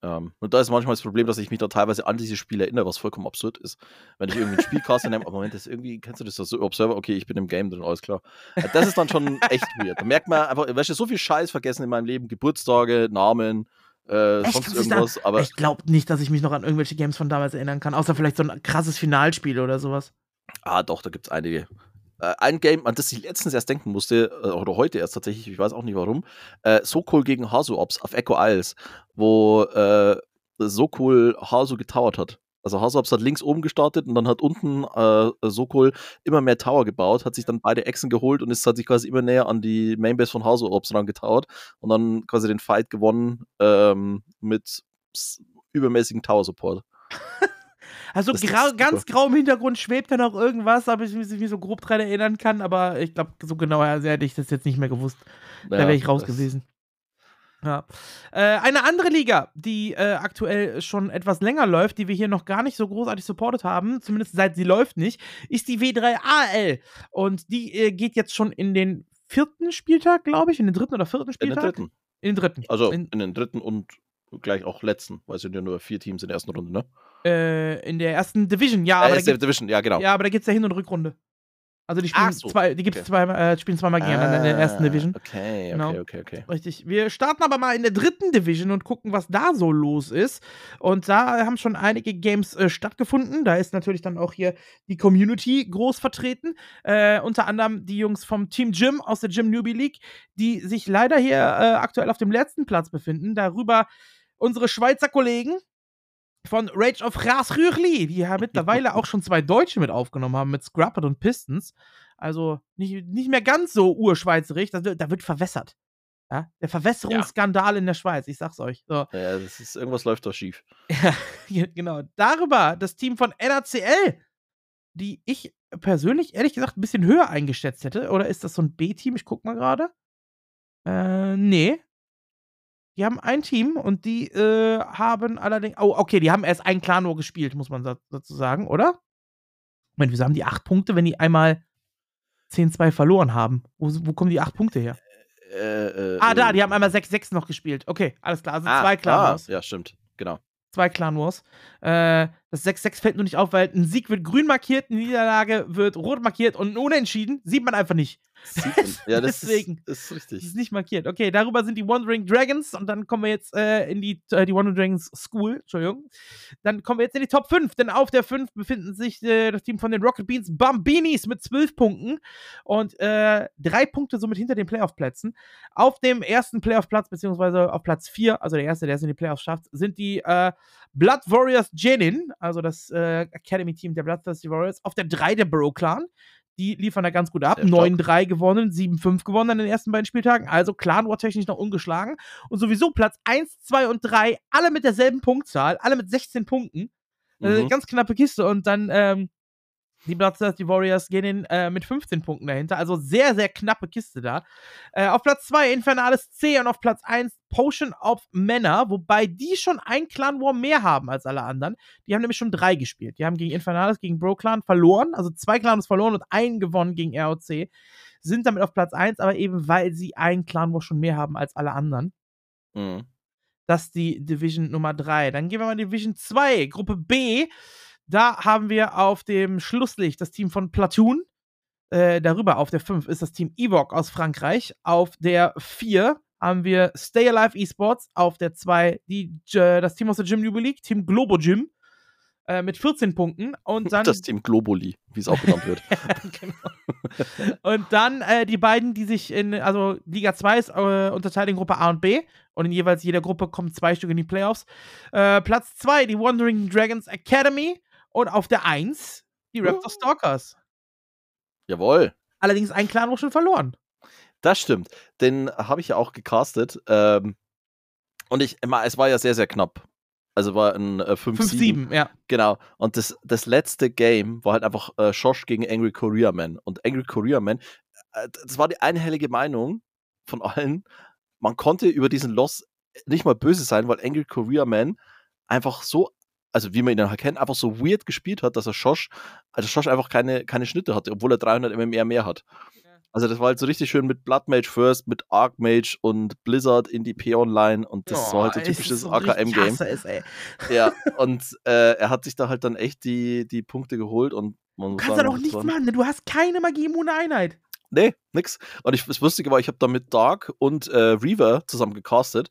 Ähm, und da ist manchmal das Problem, dass ich mich da teilweise an diese Spiele erinnere, was vollkommen absurd ist. Wenn ich irgendwie ein Spielcast nehme, aber Moment, das ist irgendwie, kennst du das so Observer? Okay, ich bin im Game drin, alles klar. Das ist dann schon echt weird. Da merkt man einfach, weißt du, so viel Scheiß vergessen in meinem Leben, Geburtstage, Namen, äh, Echt? sonst da- irgendwas, aber ich glaube nicht, dass ich mich noch an irgendwelche Games von damals erinnern kann, außer vielleicht so ein krasses Finalspiel oder sowas. Ah, doch, da gibt es einige. Äh, ein Game, an das ich letztens erst denken musste, äh, oder heute erst tatsächlich, ich weiß auch nicht warum, äh, Sokol gegen Hasu Ops auf Echo Isles, wo äh, Sokol Hasu getowert hat. Also Hasu Ops hat links oben gestartet und dann hat unten äh, Sokol immer mehr Tower gebaut, hat sich dann beide Echsen geholt und ist hat sich quasi immer näher an die Mainbase von Hasu Ops rangetowert und dann quasi den Fight gewonnen ähm, mit übermäßigen Tower Support. Also grau, ganz grau im Hintergrund schwebt da noch irgendwas, aber ich mich so grob dran erinnern kann, aber ich glaube, so genau hätte ich das jetzt nicht mehr gewusst. da wäre ich raus gewesen. Ja. Äh, eine andere Liga, die äh, aktuell schon etwas länger läuft, die wir hier noch gar nicht so großartig supportet haben, zumindest seit sie läuft nicht, ist die W3AL. Und die äh, geht jetzt schon in den vierten Spieltag, glaube ich, in den dritten oder vierten In den Spieltag? dritten. In den dritten. Also in, in, den dritten und gleich auch letzten, weil es sind ja nur vier Teams in der ersten Runde, ne? äh, in der ersten Division, ja, äh, aber gibt, Division, ja, genau. ja, aber da gibt es ja Hin- und Rückrunde. Also die spielen so, zwei, die gibt's okay. zwei, äh, spielen zweimal gegeneinander in der ersten Ah, Division. Okay, Genau. okay, okay, okay. Richtig. Wir starten aber mal in der dritten Division und gucken, was da so los ist. Und da haben schon einige Games äh, stattgefunden. Da ist natürlich dann auch hier die Community groß vertreten. Äh, unter anderem die Jungs vom Team Gym aus der Gym Newbie League, die sich leider hier äh, aktuell auf dem letzten Platz befinden. Darüber unsere Schweizer Kollegen von Rage of Ras Rüchli, die ja mittlerweile auch schon zwei Deutsche mit aufgenommen haben, mit Scrappert und Pistons. Also nicht, nicht mehr ganz so urschweizerisch, da, da wird verwässert. Ja? Der Verwässerungsskandal in der Schweiz, ich sag's euch. So. Ja, das ist, irgendwas läuft da schief. Ja, genau. Darüber das Team von NACL, die ich persönlich ehrlich gesagt ein bisschen höher eingeschätzt hätte. Oder ist das so ein B-Team? Ich guck mal gerade. Äh, nee. Die haben ein Team und die äh, haben allerdings. Oh, okay, die haben erst ein Clan nur gespielt, muss man da- dazu sagen, oder? Moment, wieso haben die acht Punkte, wenn die einmal 10-2 verloren haben? Wo, wo kommen die acht Punkte her? Äh, äh, Ah, da, äh, die haben einmal 6-6 noch gespielt. Okay, alles klar. Also ah, zwei Clan ah, Wars. Ja, stimmt, genau. Zwei Clan Wars. Äh, das 6-6 fällt nur nicht auf, weil ein Sieg wird grün markiert, eine Niederlage wird rot markiert und ein Unentschieden sieht man einfach nicht. Ja, das Deswegen. Ist, ist Das richtig. ist nicht markiert. Okay, darüber sind die Wandering Dragons und dann kommen wir jetzt äh, in die, äh, die Wandering Dragons School. Entschuldigung. Dann kommen wir jetzt in die Top 5, denn auf der 5 befinden sich äh, das Team von den Rocket Beans Bambinis mit 12 Punkten und äh, drei Punkte somit hinter den Playoff-Plätzen. Auf dem ersten Playoff-Platz, beziehungsweise auf Platz 4, also der erste, der es in die Playoffs schafft, sind die äh, Blood Warriors Jenin, also das äh, Academy-Team der Bloodthirsty Warriors. Auf der 3 der Bro Clan. die liefern da ganz gut ab. Sehr stark. 9-3 gewonnen, 7-5 gewonnen an den ersten beiden Spieltagen. Also Clan War technisch noch ungeschlagen. Und sowieso Platz 1, 2 und 3, alle mit derselben Punktzahl, alle mit 16 Punkten. Äh, Mhm. ganz knappe Kiste. Und dann ähm, die Bloodthirsty Warriors gehen in, äh, mit 15 Punkten dahinter. Also sehr, sehr knappe Kiste da. Äh, auf Platz 2 Infernales C und auf Platz 1 Potion of Männer, wobei die schon ein Clan War mehr haben als alle anderen. Die haben nämlich schon drei gespielt. Die haben gegen Infernales, gegen Bro Clan verloren, also zwei Clans verloren und einen gewonnen gegen ROC. Sind damit auf Platz 1, aber eben weil sie ein Clan War schon mehr haben als alle anderen. Mhm. Das ist die Division Nummer 3. Dann gehen wir mal in Division 2, Gruppe B. Da haben wir auf dem Schlusslicht das Team von Platoon. Äh, darüber auf der 5 ist das Team Evoc aus Frankreich. Auf der 4 haben wir Stay Alive Esports. Auf der 2 die, äh, das Team aus der Gym New League, Team Globo Gym. Äh, mit 14 Punkten. Und dann Das Team Globuli, wie es auch genannt wird. genau. Und dann äh, die beiden, die sich in, also Liga 2 ist unterteilt in Gruppe A und B. Und in jeweils jeder Gruppe kommen zwei Stück in die Playoffs. Platz 2, die Wandering Dragons Academy. Und auf der 1, die Raptor Stalkers. Jawohl. Allerdings ein Clan auch schon verloren. Das stimmt. Den habe ich ja auch gecastet. Ähm, und ich, es war ja sehr, sehr knapp. Also war ein äh, 5-7. 5-7, ja. Genau. Und das, das letzte Game war halt einfach äh, Shosh gegen Angry Korea Man. Und Angry Korea Man, äh, das war die einhellige Meinung von allen. Man konnte über diesen Loss nicht mal böse sein, weil Angry Korea Man einfach so, also wie man ihn dann halt kennt, einfach so weird gespielt hat, dass er Shosh, also Shosh einfach keine, keine Schnitte hatte, obwohl er 300 MMR mehr hat. Also das war halt so richtig schön mit Blood Mage First, mit Arc Mage und Blizzard in die P-Online und das war halt so Oh, typisches so AKM-Game. Ja, und äh, er hat sich da halt dann echt die, die Punkte geholt und man Du muss kannst sagen, da doch nichts machen, ne? du hast keine Magie-immune Einheit. Nee, nix. Und ich, das Lustige war, ich habe da mit Dark und äh, Reaver zusammen gecastet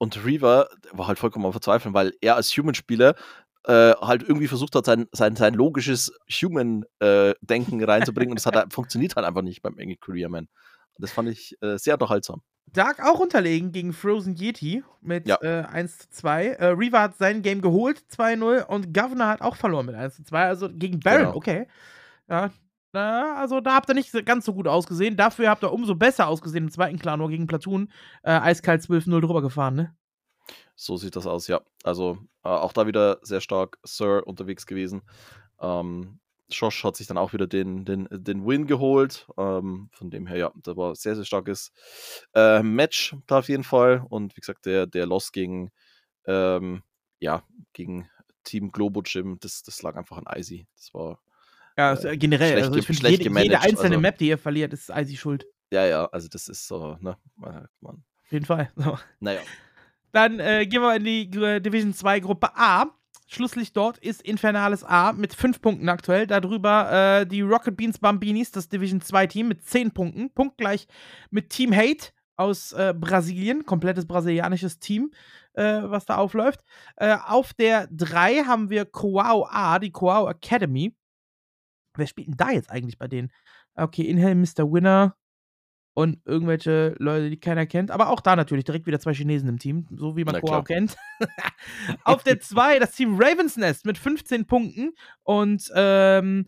und Reaver war halt vollkommen am Verzweifeln, weil er als Human-Spieler äh, halt irgendwie versucht hat, sein, sein, sein logisches Human-Denken reinzubringen und das hat halt, funktioniert halt einfach nicht beim Angry Career Man. Das fand ich äh, sehr unterhaltsam. Dark auch unterlegen gegen Frozen Yeti mit Ja. äh, 1 zu 2. Äh, Reaver hat sein Game geholt, 2-0. Und Governor hat auch verloren mit 1 zu 2. Also gegen Baron, Genau. okay. Ja, na, also da habt ihr nicht ganz so gut ausgesehen. Dafür habt ihr umso besser ausgesehen im zweiten Clan, nur gegen Platoon. Äh, eiskalt 12-0 drüber gefahren, ne? So sieht das aus, ja. Also äh, auch da wieder sehr stark Sir unterwegs gewesen. Ähm, Josh hat sich dann auch wieder den, den, den Win geholt. Ähm, von dem her, ja, da war ein sehr, sehr starkes äh, Match da auf jeden Fall. Und wie gesagt, der, der Loss gegen, ähm, ja, gegen Team Globo Gym, das, das lag einfach an Icy. Das war, Ja, Äh, also generell. schlecht Also ich finde, schlecht jede, jede gemanagt, einzelne also- Map, die ihr verliert, ist Icy schuld. ja, ja, also das ist so, ne, äh, man, Auf jeden Fall. So. naja. Dann äh, gehen wir in die Gr- Division 2 Gruppe A. Schlusslicht dort ist Infernales A mit 5 Punkten aktuell. Darüber äh, die Rocket Beans Bambinis, das Division 2 Team mit 10 Punkten. Punktgleich mit Team Hate aus äh, Brasilien. Komplettes brasilianisches Team, äh, was da aufläuft. Äh, auf der 3 haben wir Coao A, die Coao Academy. Wer spielt denn da jetzt eigentlich bei denen? Okay, Inhale, Mr. Winner und irgendwelche Leute, die keiner kennt. Aber auch da natürlich direkt wieder zwei Chinesen im Team, so wie man klar. kennt. Auf der 2 das Team Ravens Nest mit 15 Punkten und ähm,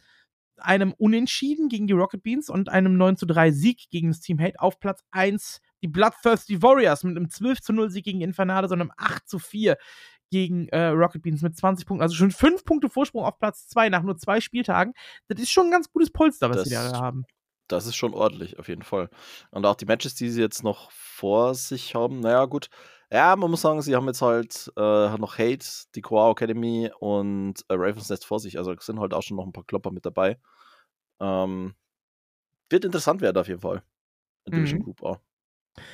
einem Unentschieden gegen die Rocket Beans und einem 9 zu 3 Sieg gegen das Team Hate. Auf Platz 1 die Bloodthirsty Warriors mit einem 12 zu 0 Sieg gegen Infernale, sondern einem 8 zu 4 gegen äh, Rocket Beans mit 20 Punkten. Also schon 5 Punkte Vorsprung auf Platz 2 nach nur zwei Spieltagen. Das ist schon ein ganz gutes Polster, was Das sie da haben. Das ist schon ordentlich, auf jeden Fall. Und auch die Matches, die sie jetzt noch vor sich haben, naja, gut. Ja, man muss sagen, sie haben jetzt halt äh, noch Hate, die Coao Academy und äh, Ravens Nest vor sich. Also es sind halt auch schon noch ein paar Klopper mit dabei. Ähm, wird interessant werden auf jeden Fall. In Division Mhm. Group A.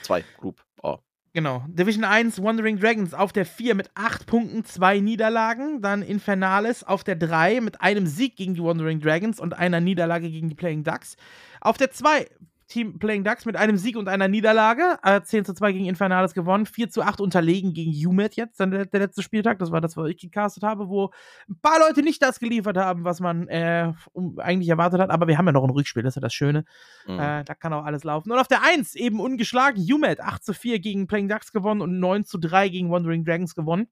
Zwei Group A. Genau. Division 1 Wandering Dragons auf der 4 mit 8 Punkten, 2 Niederlagen. Dann Infernales auf der 3 mit einem Sieg gegen die Wandering Dragons und einer Niederlage gegen die Playing Ducks. Auf der 2 Team Playing Ducks mit einem Sieg und einer Niederlage. Äh, 10 zu 2 gegen Infernales gewonnen. 4 zu 8 unterlegen gegen UMET jetzt, dann der, der letzte Spieltag. Das war das, was ich gecastet habe, wo ein paar Leute nicht das geliefert haben, was man äh, um, eigentlich erwartet hat. Aber wir haben ja noch ein Rückspiel, das ist ja das Schöne. Mhm. Äh, da kann auch alles laufen. Und auf der 1 eben ungeschlagen, UMET 8 zu 4 gegen Playing Ducks gewonnen und 9 zu 3 gegen Wandering Dragons gewonnen.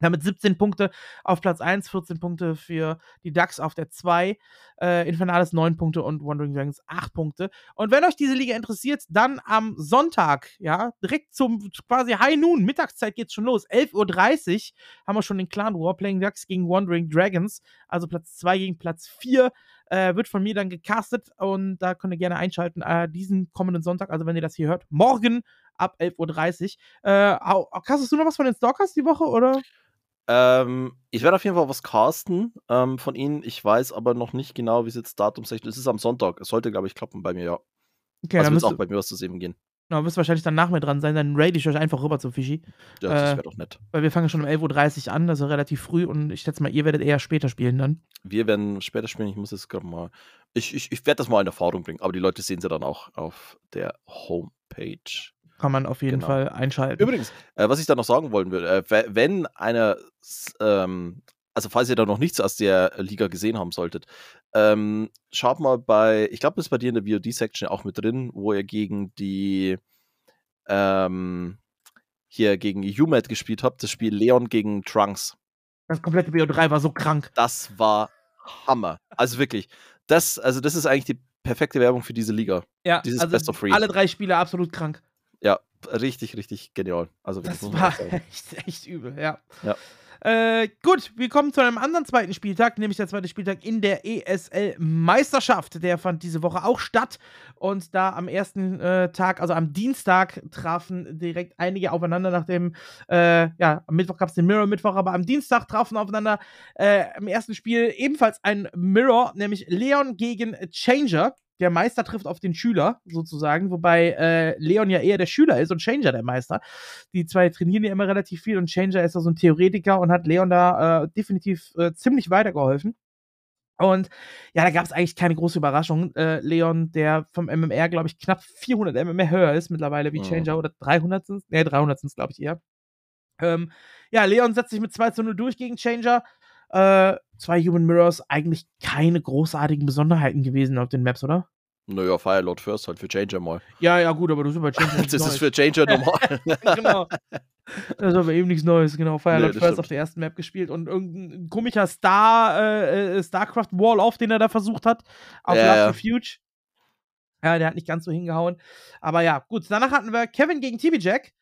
Damit 17 Punkte auf Platz 1, 14 Punkte für die Ducks auf der 2, äh, Infernales 9 Punkte und Wandering Dragons 8 Punkte. Und wenn euch diese Liga interessiert, dann am Sonntag, ja, direkt zum quasi High Noon, Mittagszeit geht's schon los. 11.30 Uhr haben wir schon den Clan War, Playing Ducks gegen Wandering Dragons, also Platz 2 gegen Platz 4. Äh, wird von mir dann gecastet und da könnt ihr gerne einschalten. Äh, diesen kommenden Sonntag, also wenn ihr das hier hört, morgen ab 11.30 Uhr. Äh, castest du noch was von den Stalkers die Woche, oder? Ähm, ich werde auf jeden Fall was casten ähm, von ihnen. Ich weiß aber noch nicht genau, wie es jetzt datumsrechtlich ist. Es ist am Sonntag. Es sollte, glaube ich, klappen bei mir, ja. Okay, also dann wird müsst, auch bei mir was zu sehen gehen. genau, müsst wahrscheinlich dann nach mir dran sein. Dann raid ich euch einfach rüber zu Fischi. Ja, das Äh, wäre doch nett. Weil wir fangen schon um 11.30 Uhr an, also relativ früh. Und ich schätze mal, ihr werdet eher später spielen dann. Wir werden später spielen. Ich muss es gerade mal. Ich, ich, ich werde das mal in Erfahrung bringen, aber die Leute sehen sie dann auch auf der Homepage. Kann man auf jeden Genau. Fall einschalten. Übrigens, äh, was ich da noch sagen wollen würde, äh, we- wenn einer, ähm, also falls ihr da noch nichts aus der Liga gesehen haben solltet, ähm, schaut mal bei, ich glaube, das ist bei dir in der VOD-Section auch mit drin, wo ihr gegen die, ähm, hier gegen UMAT gespielt habt, das Spiel Leon gegen Trunks. Das komplette BO3 war so krank. Das war Hammer. Also wirklich, das, also das ist eigentlich die perfekte Werbung für diese Liga. Ja, Dieses also Best of Three. alle drei Spiele absolut krank. Ja, richtig, richtig genial. Also Das war echt echt, übel, ja. Ja. Äh, gut, wir kommen zu einem anderen zweiten Spieltag, nämlich der zweite Spieltag in der ESL-Meisterschaft. Der fand diese Woche auch statt. Und da am ersten äh, Tag, also am Dienstag, trafen direkt einige aufeinander, nachdem, äh, ja, am Mittwoch gab es den Mirror-Mittwoch, aber am Dienstag trafen aufeinander äh, im ersten Spiel ebenfalls ein Mirror, nämlich Leon gegen Changer. Der Meister trifft auf den Schüler, sozusagen, wobei äh, Leon ja eher der Schüler ist und Changer der Meister. Die zwei trainieren ja immer relativ viel und Changer ist auch so ein Theoretiker und hat Leon da äh, definitiv äh, ziemlich weitergeholfen. Und ja, da gab es eigentlich keine große Überraschung. Äh, Leon, der vom MMR, glaube ich, knapp 400 MMR höher ist mittlerweile wie Mhm. Changer oder 300 sind es? Ne, 300 sind es, glaube ich, eher. Ähm, ja, Leon setzt sich mit 2 zu 0 durch gegen Changer. Äh, zwei Human Mirrors, eigentlich keine großartigen Besonderheiten gewesen auf den Maps, oder? Naja, Firelord First halt für Changer mal. Ja, ja, gut, aber du bist bei Changer. Das ist für Changer normal. genau. Das ist aber eben nichts Neues, genau. Firelord Nee, First stimmt. auf der ersten Map gespielt und irgendein komischer Star, äh, äh, StarCraft Wall-Off, den er da versucht hat, auf Ja, Last ja. Refuge. Ja, der hat nicht ganz so hingehauen. Aber ja, gut. Danach hatten wir Kevin gegen TB Jack.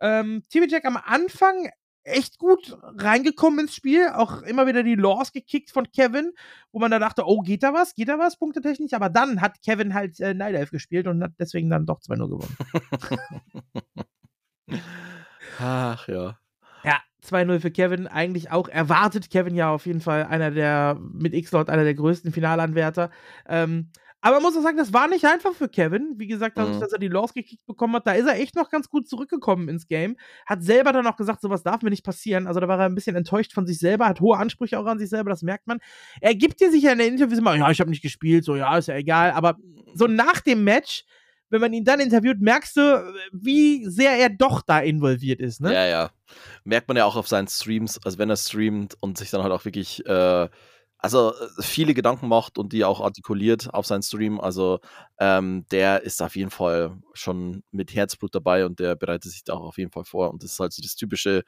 Ähm, TB Jack am Anfang echt gut reingekommen ins Spiel. Auch immer wieder die Laws gekickt von Kevin, wo man da dachte, oh, geht da was? Geht da was? Punktetechnisch. Aber dann hat Kevin halt äh, Night Elf gespielt und hat deswegen dann doch 2-0 gewonnen. Ach ja. Ja, 2-0 für Kevin. Eigentlich auch erwartet. Kevin ja auf jeden Fall einer der, mit X-Lord, einer der größten Finalanwärter. Ähm, aber man muss auch sagen, das war nicht einfach für Kevin. Wie gesagt, dadurch, Mhm. dass er die Laws gekickt bekommen hat, da ist er echt noch ganz gut zurückgekommen ins Game. Hat selber dann auch gesagt, sowas darf mir nicht passieren. Also da war er ein bisschen enttäuscht von sich selber, hat hohe Ansprüche auch an sich selber, das merkt man. Er gibt dir sicher in den Interviews immer, ja, ich habe nicht gespielt, so, ja, ist ja egal. Aber so nach dem Match, wenn man ihn dann interviewt, merkst du, wie sehr er doch da involviert ist, ne? Ja, ja. Merkt man ja auch auf seinen Streams, also wenn er streamt und sich dann halt auch wirklich, äh, also äh, viele Gedanken macht und die auch artikuliert auf seinen Stream. Also ähm, der ist auf jeden Fall schon mit Herzblut dabei und der bereitet sich da auch auf jeden Fall vor. Und das ist halt so das typische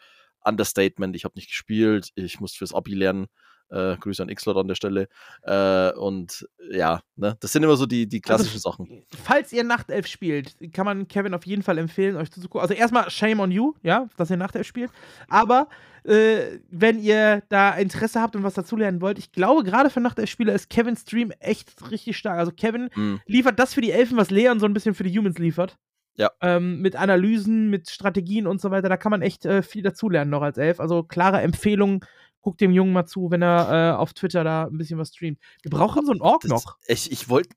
Understatement, ich habe nicht gespielt, ich muss fürs Abi lernen. Äh, Grüße an Xlot an der Stelle. Äh, und ja, ne, das sind immer so die, die Also, klassischen Sachen. Falls ihr Nachtelf spielt, kann man Kevin auf jeden Fall empfehlen, euch zuzugucken. Also erstmal Shame on you, ja, dass ihr Nachtelf spielt. Aber äh, wenn ihr da Interesse habt und was dazulernen wollt, ich glaube, gerade für Nachtelf-Spieler ist Kevins Stream echt richtig stark. Also Kevin Mhm. liefert das für die Elfen, was Leon so ein bisschen für die Humans liefert. Ja. Ähm, mit Analysen, mit Strategien und so weiter. Da kann man echt äh, viel dazulernen noch als Elf. Also klare Empfehlung. Guckt dem Jungen mal zu, wenn er äh, auf Twitter da ein bisschen was streamt. Wir brauchen so einen Das, noch. Ich, ich wollte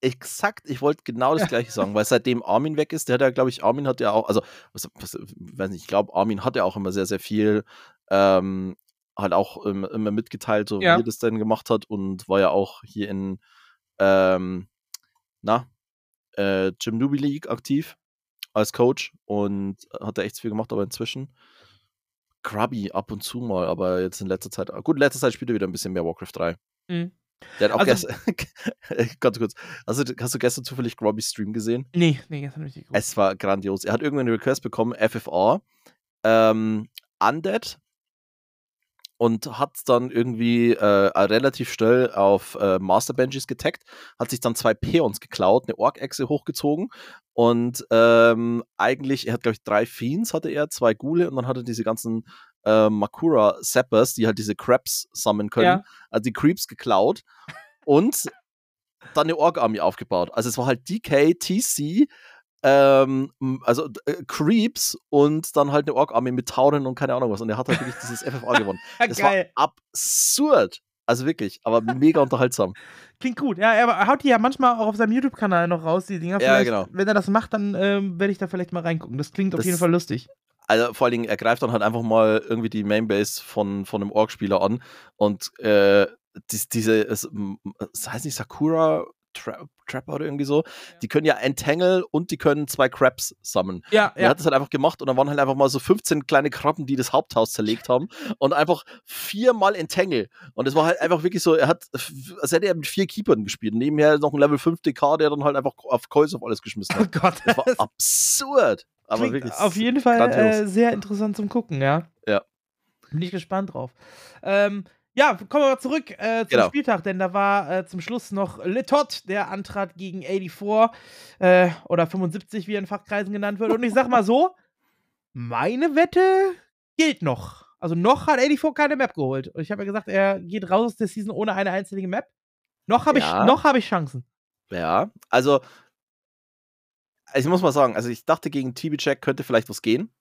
exakt, ich wollte genau das gleiche sagen, weil seitdem Armin weg ist, der hat ja, glaube ich, Armin hat ja auch, also, was, was, weiß nicht, ich glaube, Armin hat ja auch immer sehr, sehr viel, ähm, halt auch ähm, immer mitgeteilt, so Ja. wie er das denn gemacht hat und war ja auch hier in, ähm, na, äh, Jim Newbie League aktiv als Coach und hat da echt viel gemacht, aber inzwischen Grubby ab und zu mal, aber jetzt in letzter Zeit, gut, in letzter Zeit spielt er wieder ein bisschen mehr Warcraft 3. Mhm. Der hat auch Also- gestern, ganz kurz, also, hast du gestern zufällig Grubby's Stream gesehen? Nee, nee, gestern nicht. Es war grandios. Er hat irgendwann eine Request bekommen, FFR, ähm, Undead und hat dann irgendwie äh, relativ schnell auf äh, Master Benjis getaggt, hat sich dann zwei Peons geklaut, eine Ork-Echse hochgezogen und ähm, eigentlich, er hat glaube ich drei Fiends, hatte er, zwei Gule und dann hatte er diese ganzen äh, Makura Sappers, die halt diese Crabs sammeln können, ja. also die Creeps geklaut und dann eine Ork-Army aufgebaut. Also es war halt DK, TC, ähm, also äh, Creeps und dann halt eine Ork-Army mit Tauren und keine Ahnung was. Und er hat halt wirklich dieses FFA gewonnen. Das war absurd. Also wirklich, aber mega unterhaltsam. Klingt gut. Ja, er haut die ja manchmal auch auf seinem YouTube-Kanal noch raus, die Dinger. Ja, genau. Wenn er das macht, dann ähm, werde ich da vielleicht mal reingucken. Das klingt das, auf jeden Fall lustig. Also vor allen Dingen, er greift dann halt einfach mal irgendwie die Mainbase von, von einem Ork-Spieler an und äh, die, diese, es, das heißt nicht Sakura Tra Trapper oder irgendwie so, die können ja Entangle und die können zwei Crabs sammeln. Ja, ja. Er hat das halt einfach gemacht und dann waren halt einfach mal so 15 kleine Krabben, die das Haupthaus zerlegt haben und einfach viermal Entangle. Und es war halt einfach wirklich so, er hat, als hätte er mit vier Keepern gespielt. Und nebenher noch ein Level 5 DK, der dann halt einfach auf Coils auf alles geschmissen hat. Oh Gott. Das war absurd. Aber Klingt wirklich. Auf jeden Fall äh, sehr interessant zum Gucken, ja. Ja. Bin ich gespannt drauf. Ähm, ja, kommen wir mal zurück äh, zum genau. Spieltag, denn da war äh, zum Schluss noch Letot, der antrat gegen 84 äh, oder 75, wie er in Fachkreisen genannt wird. Und ich sag mal so, meine Wette gilt noch. Also noch hat 84 keine Map geholt. Und ich habe ja gesagt, er geht raus aus der Season ohne eine einzige Map. Noch habe ja. ich, hab ich Chancen. Ja, also ich muss mal sagen, also ich dachte, gegen TB-Check könnte vielleicht was gehen.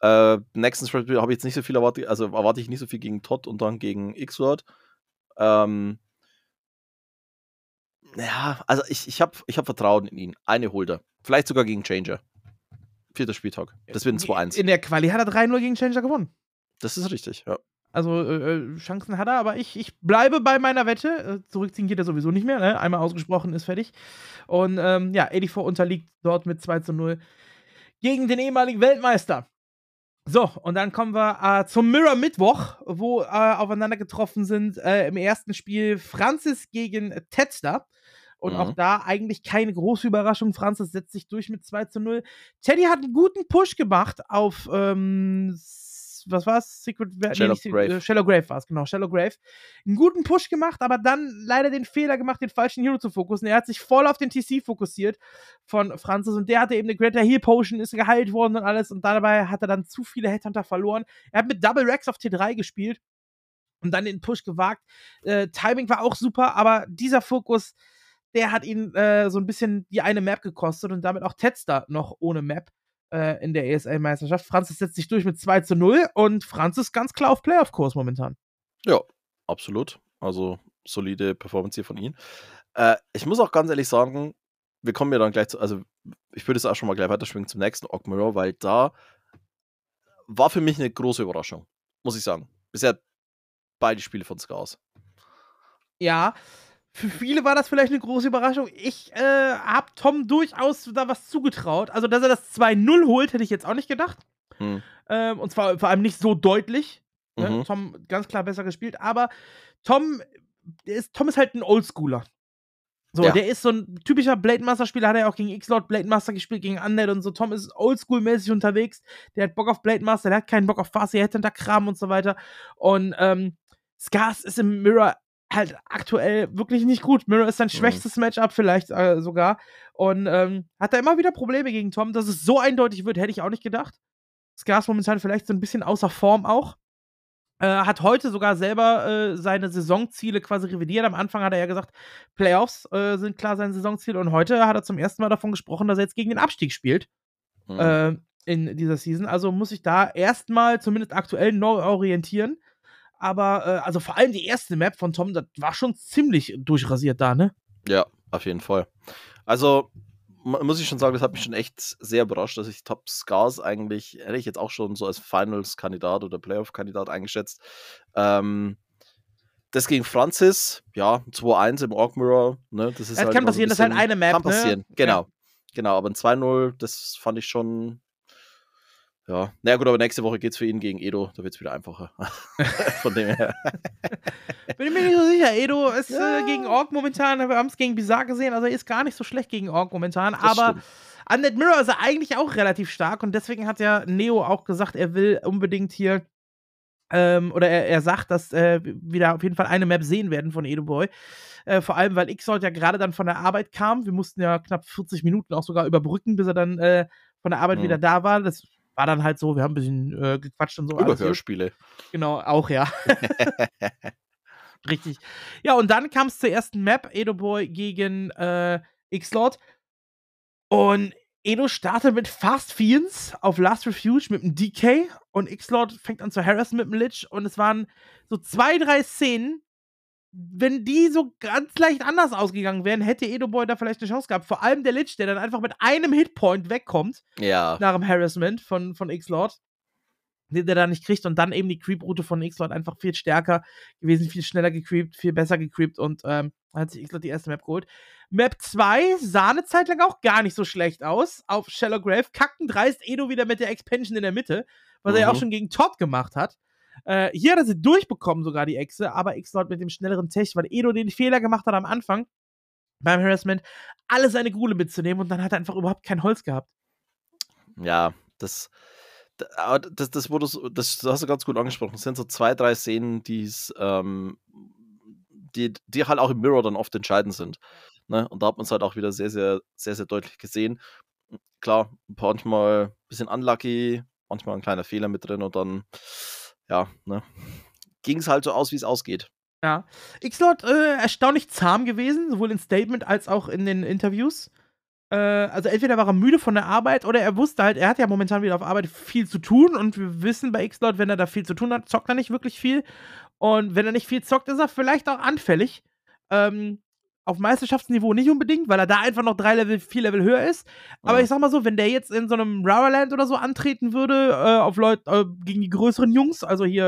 Äh, nächsten Spiel habe ich jetzt nicht so viel erwartet, also erwarte ich nicht so viel gegen Todd und dann gegen X-Word. Ähm, ja, also ich, ich habe ich hab Vertrauen in ihn. Eine holt er. Vielleicht sogar gegen Changer. Vierter Spieltag. Das wird ein 2-1. In der Quali hat er 3-0 gegen Changer gewonnen. Das ist richtig, ja. Also äh, äh, Chancen hat er, aber ich, ich bleibe bei meiner Wette. Äh, zurückziehen geht er sowieso nicht mehr. Ne? Einmal ausgesprochen ist fertig. Und ähm, ja, 84 unterliegt dort mit 2 zu 0 gegen den ehemaligen Weltmeister. So, und dann kommen wir äh, zum Mirror Mittwoch, wo äh, aufeinander getroffen sind äh, im ersten Spiel Francis gegen Tetzler. Und mhm. auch da eigentlich keine große Überraschung. Francis setzt sich durch mit 2 zu 0. Teddy hat einen guten Push gemacht auf ähm, was war es? Secret Shallow nee, Grave. Äh, Shallow Grave war es, genau, Shallow Grave. Einen guten Push gemacht, aber dann leider den Fehler gemacht, den falschen Hero zu fokussen. Er hat sich voll auf den TC fokussiert von Francis und der hatte eben eine Greater Heal Potion, ist geheilt worden und alles und dabei hat er dann zu viele Headhunter verloren. Er hat mit Double Rex auf T3 gespielt und dann den Push gewagt. Äh, Timing war auch super, aber dieser Fokus, der hat ihn äh, so ein bisschen die eine Map gekostet und damit auch Tetster noch ohne Map äh, in der ESL-Meisterschaft. Francis setzt sich durch mit 2 zu 0 und Francis ganz klar auf Playoff-Kurs momentan. Ja, absolut. Also solide Performance hier von ihm. Äh, ich muss auch ganz ehrlich sagen, wir kommen ja dann gleich zu, also ich würde es auch schon mal gleich weiterschwingen zum nächsten Ogmiro, weil da war für mich eine große Überraschung, muss ich sagen. Bisher beide Spiele von Scars. Ja, für viele war das vielleicht eine große Überraschung. Ich äh, habe Tom durchaus da was zugetraut. Also, dass er das 2-0 holt, hätte ich jetzt auch nicht gedacht. Hm. Ähm, und zwar vor allem nicht so deutlich. Ne? Mhm. Tom ganz klar besser gespielt. Aber Tom ist, Tom ist halt ein Oldschooler. So, ja. der ist so ein typischer Blade Master-Spieler, hat er auch gegen X-Lord Blade Master gespielt, gegen Undead und so. Tom ist oldschool-mäßig unterwegs. Der hat Bock auf Blade Master, der hat keinen Bock auf der hätte Kram und so weiter. Und ähm, Scars ist im Mirror halt aktuell wirklich nicht gut. Mirror ist sein mhm. schwächstes Matchup vielleicht äh, sogar. Und ähm, hat da immer wieder Probleme gegen Tom. Dass es so eindeutig wird, hätte ich auch nicht gedacht. Skars momentan vielleicht so ein bisschen außer Form auch. Äh, hat heute sogar selber äh, seine Saisonziele quasi revidiert. Am Anfang hat er ja gesagt, Playoffs äh, sind klar sein Saisonziel. Und heute hat er zum ersten Mal davon gesprochen, dass er jetzt gegen den Abstieg spielt. Mhm. in dieser Season. Also muss ich da erstmal zumindest aktuell neu orientieren. Aber äh, also vor allem die erste Map von Tom, das war schon ziemlich durchrasiert da, ne? Ja, auf jeden Fall. Also muss ich schon sagen, das hat mich schon echt sehr überrascht, dass ich Top Scars eigentlich, hätte ich jetzt auch schon so als Finals-Kandidat oder Playoff-Kandidat eingeschätzt. Ähm, das gegen Francis, ja, 2-1 im Orc Mirror, ne? Das ist das halt kann passieren, so das ist halt eine Map. Kann passieren, ne? genau. Ja. Genau, aber ein 2-0, das fand ich schon ja, na gut, aber nächste Woche geht es für ihn gegen Edo, da wird es wieder einfacher. Von dem her. Bin ich mir nicht so sicher. Edo ist ja. äh, gegen Ork momentan, wir haben es gegen Bizarre gesehen, also er ist gar nicht so schlecht gegen Ork momentan, das aber stimmt. Undead Mirror ist er eigentlich auch relativ stark und deswegen hat ja Neo auch gesagt, er will unbedingt hier Ähm, oder er, er sagt, dass äh, wir da auf jeden Fall eine Map sehen werden von Edo Boy. Äh, vor allem, weil Xlord ja gerade dann von der Arbeit kam. Wir mussten ja knapp 40 Minuten auch sogar überbrücken, bis er dann äh, von der Arbeit mhm. wieder da war. Das war dann halt so, wir haben ein bisschen äh, gequatscht und so. Überhörspiele. Genau, auch ja. Richtig. Ja, und dann kam es zur ersten Map, Edo Boy gegen äh, X-Lord. Und Edo startet mit Fast Fiends auf Last Refuge mit dem DK und X-Lord fängt an zu harassen mit dem Lich und es waren so zwei, drei Szenen, wenn die so ganz leicht anders ausgegangen wären, hätte Edo Boy da vielleicht eine Chance gehabt. Vor allem der Lich, der dann einfach mit einem Hitpoint wegkommt. Ja. Nach dem Harassment von, von X-Lord. Den der da nicht kriegt und dann eben die Creep-Route von X-Lord einfach viel stärker gewesen, viel schneller gecreept, viel besser gecreept und ähm, hat sich X-Lord die erste Map geholt. Map 2 sah eine Zeit lang auch gar nicht so schlecht aus. Auf Shallow Grave kackten dreist Edo wieder mit der Expansion in der Mitte, was mhm. er ja auch mhm. schon gegen Todd gemacht hat. Äh, hier hat er sie durchbekommen, sogar die Echse, aber X-Lord mit dem schnelleren Tech, weil Edo den Fehler gemacht hat am Anfang beim Harassment, alle seine Gule mitzunehmen und dann hat er einfach überhaupt kein Holz gehabt. Ja, das, das, das, wurde so, das, das hast du ganz gut angesprochen. Es sind so zwei, drei Szenen, ähm, die, die halt auch im Mirror dann oft entscheidend sind. Ne? Und da hat man es halt auch wieder sehr, sehr, sehr, sehr deutlich gesehen. Klar, manchmal ein bisschen unlucky, manchmal ein kleiner Fehler mit drin und dann ja, ne, ging es halt so aus, wie es ausgeht. Ja. X-Lord äh, erstaunlich zahm gewesen, sowohl im Statement als auch in den Interviews. Äh, also entweder war er müde von der Arbeit oder er wusste halt, er hat ja momentan wieder auf Arbeit viel zu tun und wir wissen bei X-Lord, wenn er da viel zu tun hat, zockt er nicht wirklich viel. Und wenn er nicht viel zockt, ist er vielleicht auch anfällig. Ähm, auf Meisterschaftsniveau nicht unbedingt, weil er da einfach noch drei Level, vier Level höher ist. Aber ja. ich sag mal so, wenn der jetzt in so einem Raraland oder so antreten würde, äh, auf Leute äh, gegen die größeren Jungs, also hier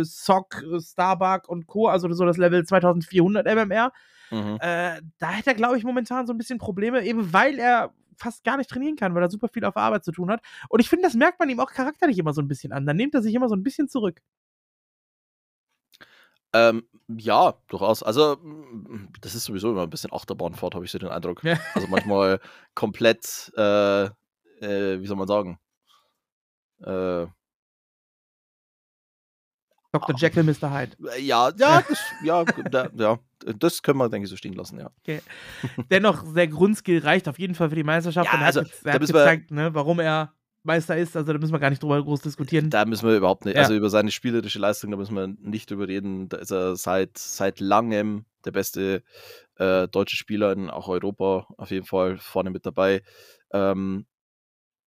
äh, Sock, Starbuck und Co., also so das Level 2400 MMR, mhm. äh, da hätte er, glaube ich, momentan so ein bisschen Probleme, eben weil er fast gar nicht trainieren kann, weil er super viel auf Arbeit zu tun hat. Und ich finde, das merkt man ihm auch charakterlich immer so ein bisschen an. Dann nimmt er sich immer so ein bisschen zurück. Ähm, ja, durchaus. Also, das ist sowieso immer ein bisschen Achterbahnfahrt, habe ich so den Eindruck. Ja. Also manchmal komplett, äh, äh, wie soll man sagen? Äh, Dr. Jekyll, Mr. Hyde. Äh, ja, ja, das, ja, da, ja, das können wir, denke ich, so stehen lassen, ja. Okay. Dennoch, der Grundskill reicht auf jeden Fall für die Meisterschaft. Ja, und er also, hat, er hat gezeigt, ne, warum er Meister ist, also da müssen wir gar nicht drüber groß diskutieren. Da müssen wir überhaupt nicht, ja. also über seine spielerische Leistung, da müssen wir nicht drüber reden. Da ist er seit, seit langem der beste äh, deutsche Spieler in auch Europa, auf jeden Fall vorne mit dabei. Ähm,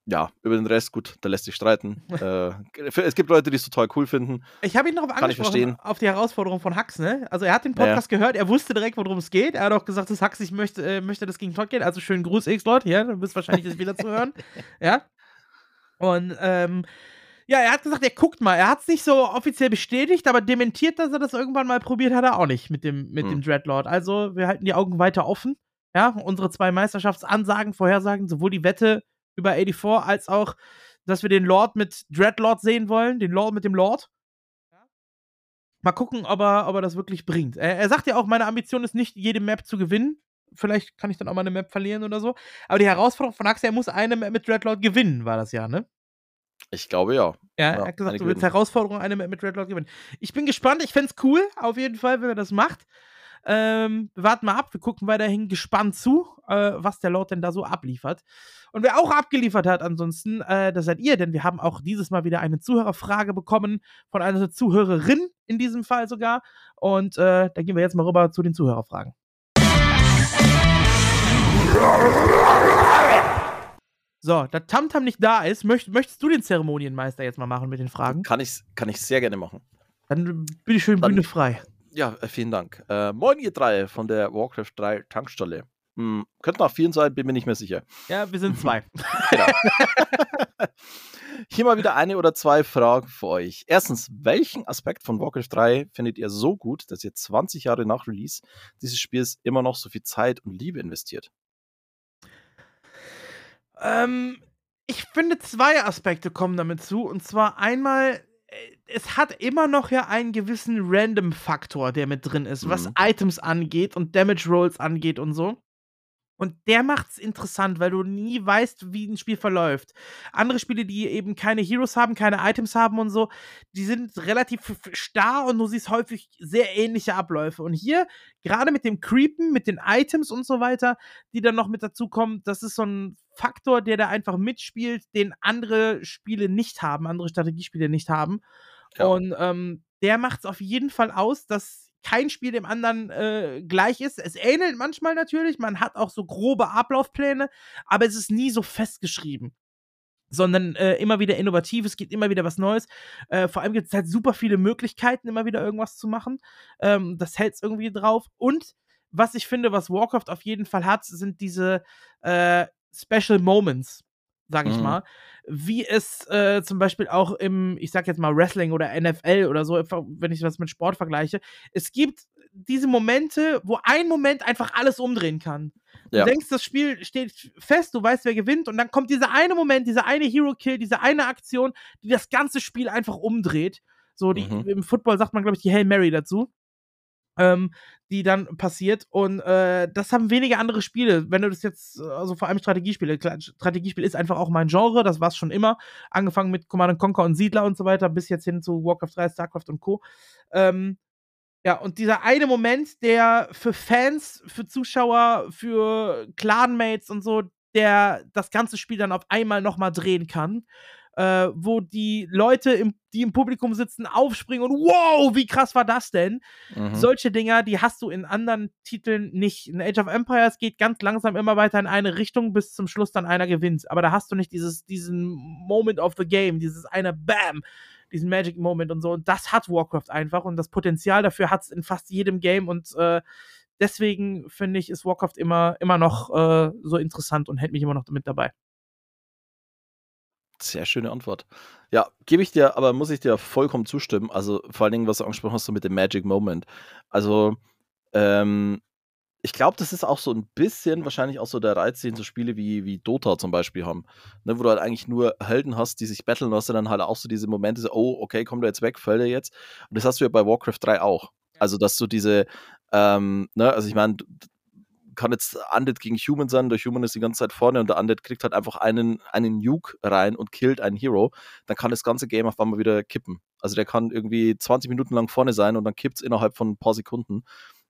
ja, über den Rest, gut, da lässt sich streiten. äh, es gibt Leute, die es total cool finden. Ich habe ihn darauf angesprochen, auf die Herausforderung von Hux, ne? Also er hat den Podcast ja. gehört, er wusste direkt, worum es geht. Er hat auch gesagt, dass Hux, ich möchte, äh, möchte das gegen Todd gehen. Also schönen Gruß, X-Leute, ja, du bist wahrscheinlich das wieder zu hören. Ja, und ähm, ja, er hat gesagt, er guckt mal. Er hat es nicht so offiziell bestätigt, aber dementiert, dass er das irgendwann mal probiert hat, er auch nicht mit dem, mit hm. dem Dreadlord. Also, wir halten die Augen weiter offen. Ja, unsere zwei Meisterschaftsansagen, Vorhersagen, sowohl die Wette über 84 als auch, dass wir den Lord mit Dreadlord sehen wollen, den Lord mit dem Lord. Mal gucken, ob er, ob er das wirklich bringt. Er, er sagt ja auch, meine Ambition ist nicht, jede Map zu gewinnen. Vielleicht kann ich dann auch mal eine Map verlieren oder so. Aber die Herausforderung von Axel, er muss eine Map mit Dreadlord gewinnen, war das ja, ne? Ich glaube ja. Ja, er hat gesagt, du willst Herausforderung eine Map mit Dreadlord gewinnen. Ich bin gespannt, ich fände es cool, auf jeden Fall, wenn er das macht. Ähm, wir warten mal ab, wir gucken weiterhin gespannt zu, äh, was der Lord denn da so abliefert. Und wer auch abgeliefert hat, ansonsten, äh, das seid ihr, denn wir haben auch dieses Mal wieder eine Zuhörerfrage bekommen von einer Zuhörerin in diesem Fall sogar. Und äh, da gehen wir jetzt mal rüber zu den Zuhörerfragen. So, da Tamtam nicht da ist, möcht, möchtest du den Zeremonienmeister jetzt mal machen mit den Fragen? Kann ich, kann ich sehr gerne machen. Dann bin ich schön Bühne frei. Ja, äh, vielen Dank. Äh, moin, ihr drei von der Warcraft 3 Tankstelle. Hm, könnten auch vier sein, bin mir nicht mehr sicher. Ja, wir sind zwei. genau. Hier mal wieder eine oder zwei Fragen für euch. Erstens, welchen Aspekt von Warcraft 3 findet ihr so gut, dass ihr 20 Jahre nach Release dieses Spiels immer noch so viel Zeit und Liebe investiert? Ähm, ich finde, zwei Aspekte kommen damit zu. Und zwar einmal, äh, es hat immer noch ja einen gewissen Random-Faktor, der mit drin ist, mhm. was Items angeht und Damage Rolls angeht und so. Und der macht's interessant, weil du nie weißt, wie ein Spiel verläuft. Andere Spiele, die eben keine Heroes haben, keine Items haben und so, die sind relativ starr und du siehst häufig sehr ähnliche Abläufe. Und hier, gerade mit dem Creepen, mit den Items und so weiter, die dann noch mit dazu kommen, das ist so ein Faktor, der da einfach mitspielt, den andere Spiele nicht haben, andere Strategiespiele nicht haben. Ja. Und ähm, der macht's auf jeden Fall aus, dass kein Spiel dem anderen äh, gleich ist. Es ähnelt manchmal natürlich, man hat auch so grobe Ablaufpläne, aber es ist nie so festgeschrieben sondern äh, immer wieder innovativ, es gibt immer wieder was Neues. Äh, vor allem gibt es halt super viele Möglichkeiten, immer wieder irgendwas zu machen. Ähm, das hält es irgendwie drauf. Und was ich finde, was Warcraft auf jeden Fall hat, sind diese äh, Special Moments sage ich mhm. mal, wie es äh, zum Beispiel auch im, ich sag jetzt mal Wrestling oder NFL oder so, wenn ich das mit Sport vergleiche, es gibt diese Momente, wo ein Moment einfach alles umdrehen kann. Du ja. denkst, das Spiel steht fest, du weißt, wer gewinnt, und dann kommt dieser eine Moment, dieser eine Hero-Kill, diese eine Aktion, die das ganze Spiel einfach umdreht. So, die, mhm. im Football sagt man, glaube ich, die Hail Mary dazu ähm, die dann passiert. Und äh, das haben wenige andere Spiele. Wenn du das jetzt, also vor allem Strategiespiele, Strategiespiel ist einfach auch mein Genre, das war es schon immer. Angefangen mit Command Conquer und Siedler und so weiter, bis jetzt hin zu Warcraft 3, StarCraft und Co. Ähm, ja, und dieser eine Moment, der für Fans, für Zuschauer, für Clanmates und so, der das ganze Spiel dann auf einmal nochmal drehen kann äh, wo die Leute, im, die im Publikum sitzen, aufspringen und wow, wie krass war das denn? Mhm. Solche Dinger, die hast du in anderen Titeln nicht. In Age of Empires geht ganz langsam immer weiter in eine Richtung, bis zum Schluss dann einer gewinnt. Aber da hast du nicht dieses, diesen Moment of the Game, dieses eine Bam diesen Magic Moment und so. Und das hat Warcraft einfach und das Potenzial dafür hat es in fast jedem Game und äh, deswegen finde ich, ist Warcraft immer, immer noch äh, so interessant und hält mich immer noch mit dabei. Sehr schöne Antwort. Ja, gebe ich dir, aber muss ich dir vollkommen zustimmen. Also vor allen Dingen, was du angesprochen hast, so mit dem Magic Moment. Also, ähm, ich glaube, das ist auch so ein bisschen wahrscheinlich auch so der Reiz, den so Spiele wie, wie Dota zum Beispiel haben. Ne, wo du halt eigentlich nur Helden hast, die sich battlen, hast du dann halt auch so diese Momente, so, oh, okay, kommt er jetzt weg, fällt er jetzt. Und das hast du ja bei Warcraft 3 auch. Also, dass du diese, ähm, ne, also ich meine, kann jetzt Undead gegen Human sein, der Human ist die ganze Zeit vorne und der Undead kriegt halt einfach einen, einen Nuke rein und killt einen Hero, dann kann das ganze Game auf einmal wieder kippen. Also der kann irgendwie 20 Minuten lang vorne sein und dann kippt es innerhalb von ein paar Sekunden.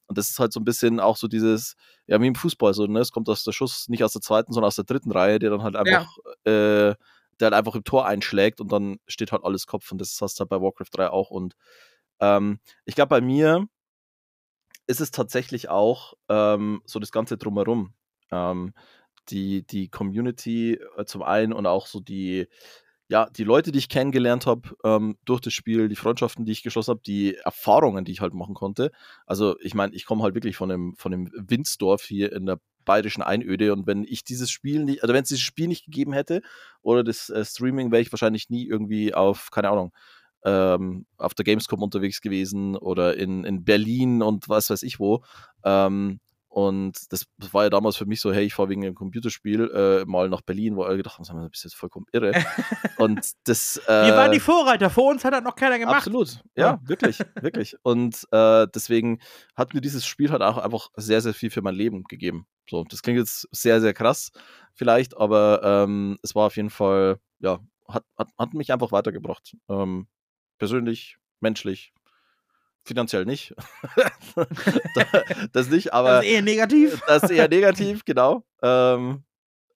Und das ist halt so ein bisschen auch so dieses, ja, wie im Fußball, so, ne? Es kommt aus der Schuss nicht aus der zweiten, sondern aus der dritten Reihe, der dann halt einfach, ja. äh, der halt einfach im Tor einschlägt und dann steht halt alles Kopf. Und das hast du halt bei Warcraft 3 auch. Und ähm, ich glaube, bei mir ist es tatsächlich auch ähm, so das Ganze drumherum. Ähm, die, die Community äh, zum einen und auch so die, ja, die Leute, die ich kennengelernt habe ähm, durch das Spiel, die Freundschaften, die ich geschlossen habe, die Erfahrungen, die ich halt machen konnte. Also ich meine, ich komme halt wirklich von dem, von dem Windsdorf hier in der bayerischen Einöde und wenn ich dieses Spiel nicht, also wenn es dieses Spiel nicht gegeben hätte oder das äh, Streaming, wäre ich wahrscheinlich nie irgendwie auf, keine Ahnung, ähm, auf der Gamescom unterwegs gewesen oder in, in Berlin und was weiß ich wo. Ähm, und das war ja damals für mich so, hey, ich fahre wegen einem Computerspiel äh, mal nach Berlin, wo alle gedacht haben, du bist jetzt vollkommen irre. Und das. Äh, Wir waren die Vorreiter, vor uns hat das noch keiner gemacht. Absolut, ja, ja. wirklich, wirklich. Und äh, deswegen hat mir dieses Spiel halt auch einfach sehr, sehr viel für mein Leben gegeben. So, das klingt jetzt sehr, sehr krass, vielleicht, aber ähm, es war auf jeden Fall, ja, hat, hat, hat mich einfach weitergebracht. Ähm, persönlich, menschlich, finanziell nicht. das nicht, aber. Das ist eher negativ. Das ist eher negativ, genau. Ähm,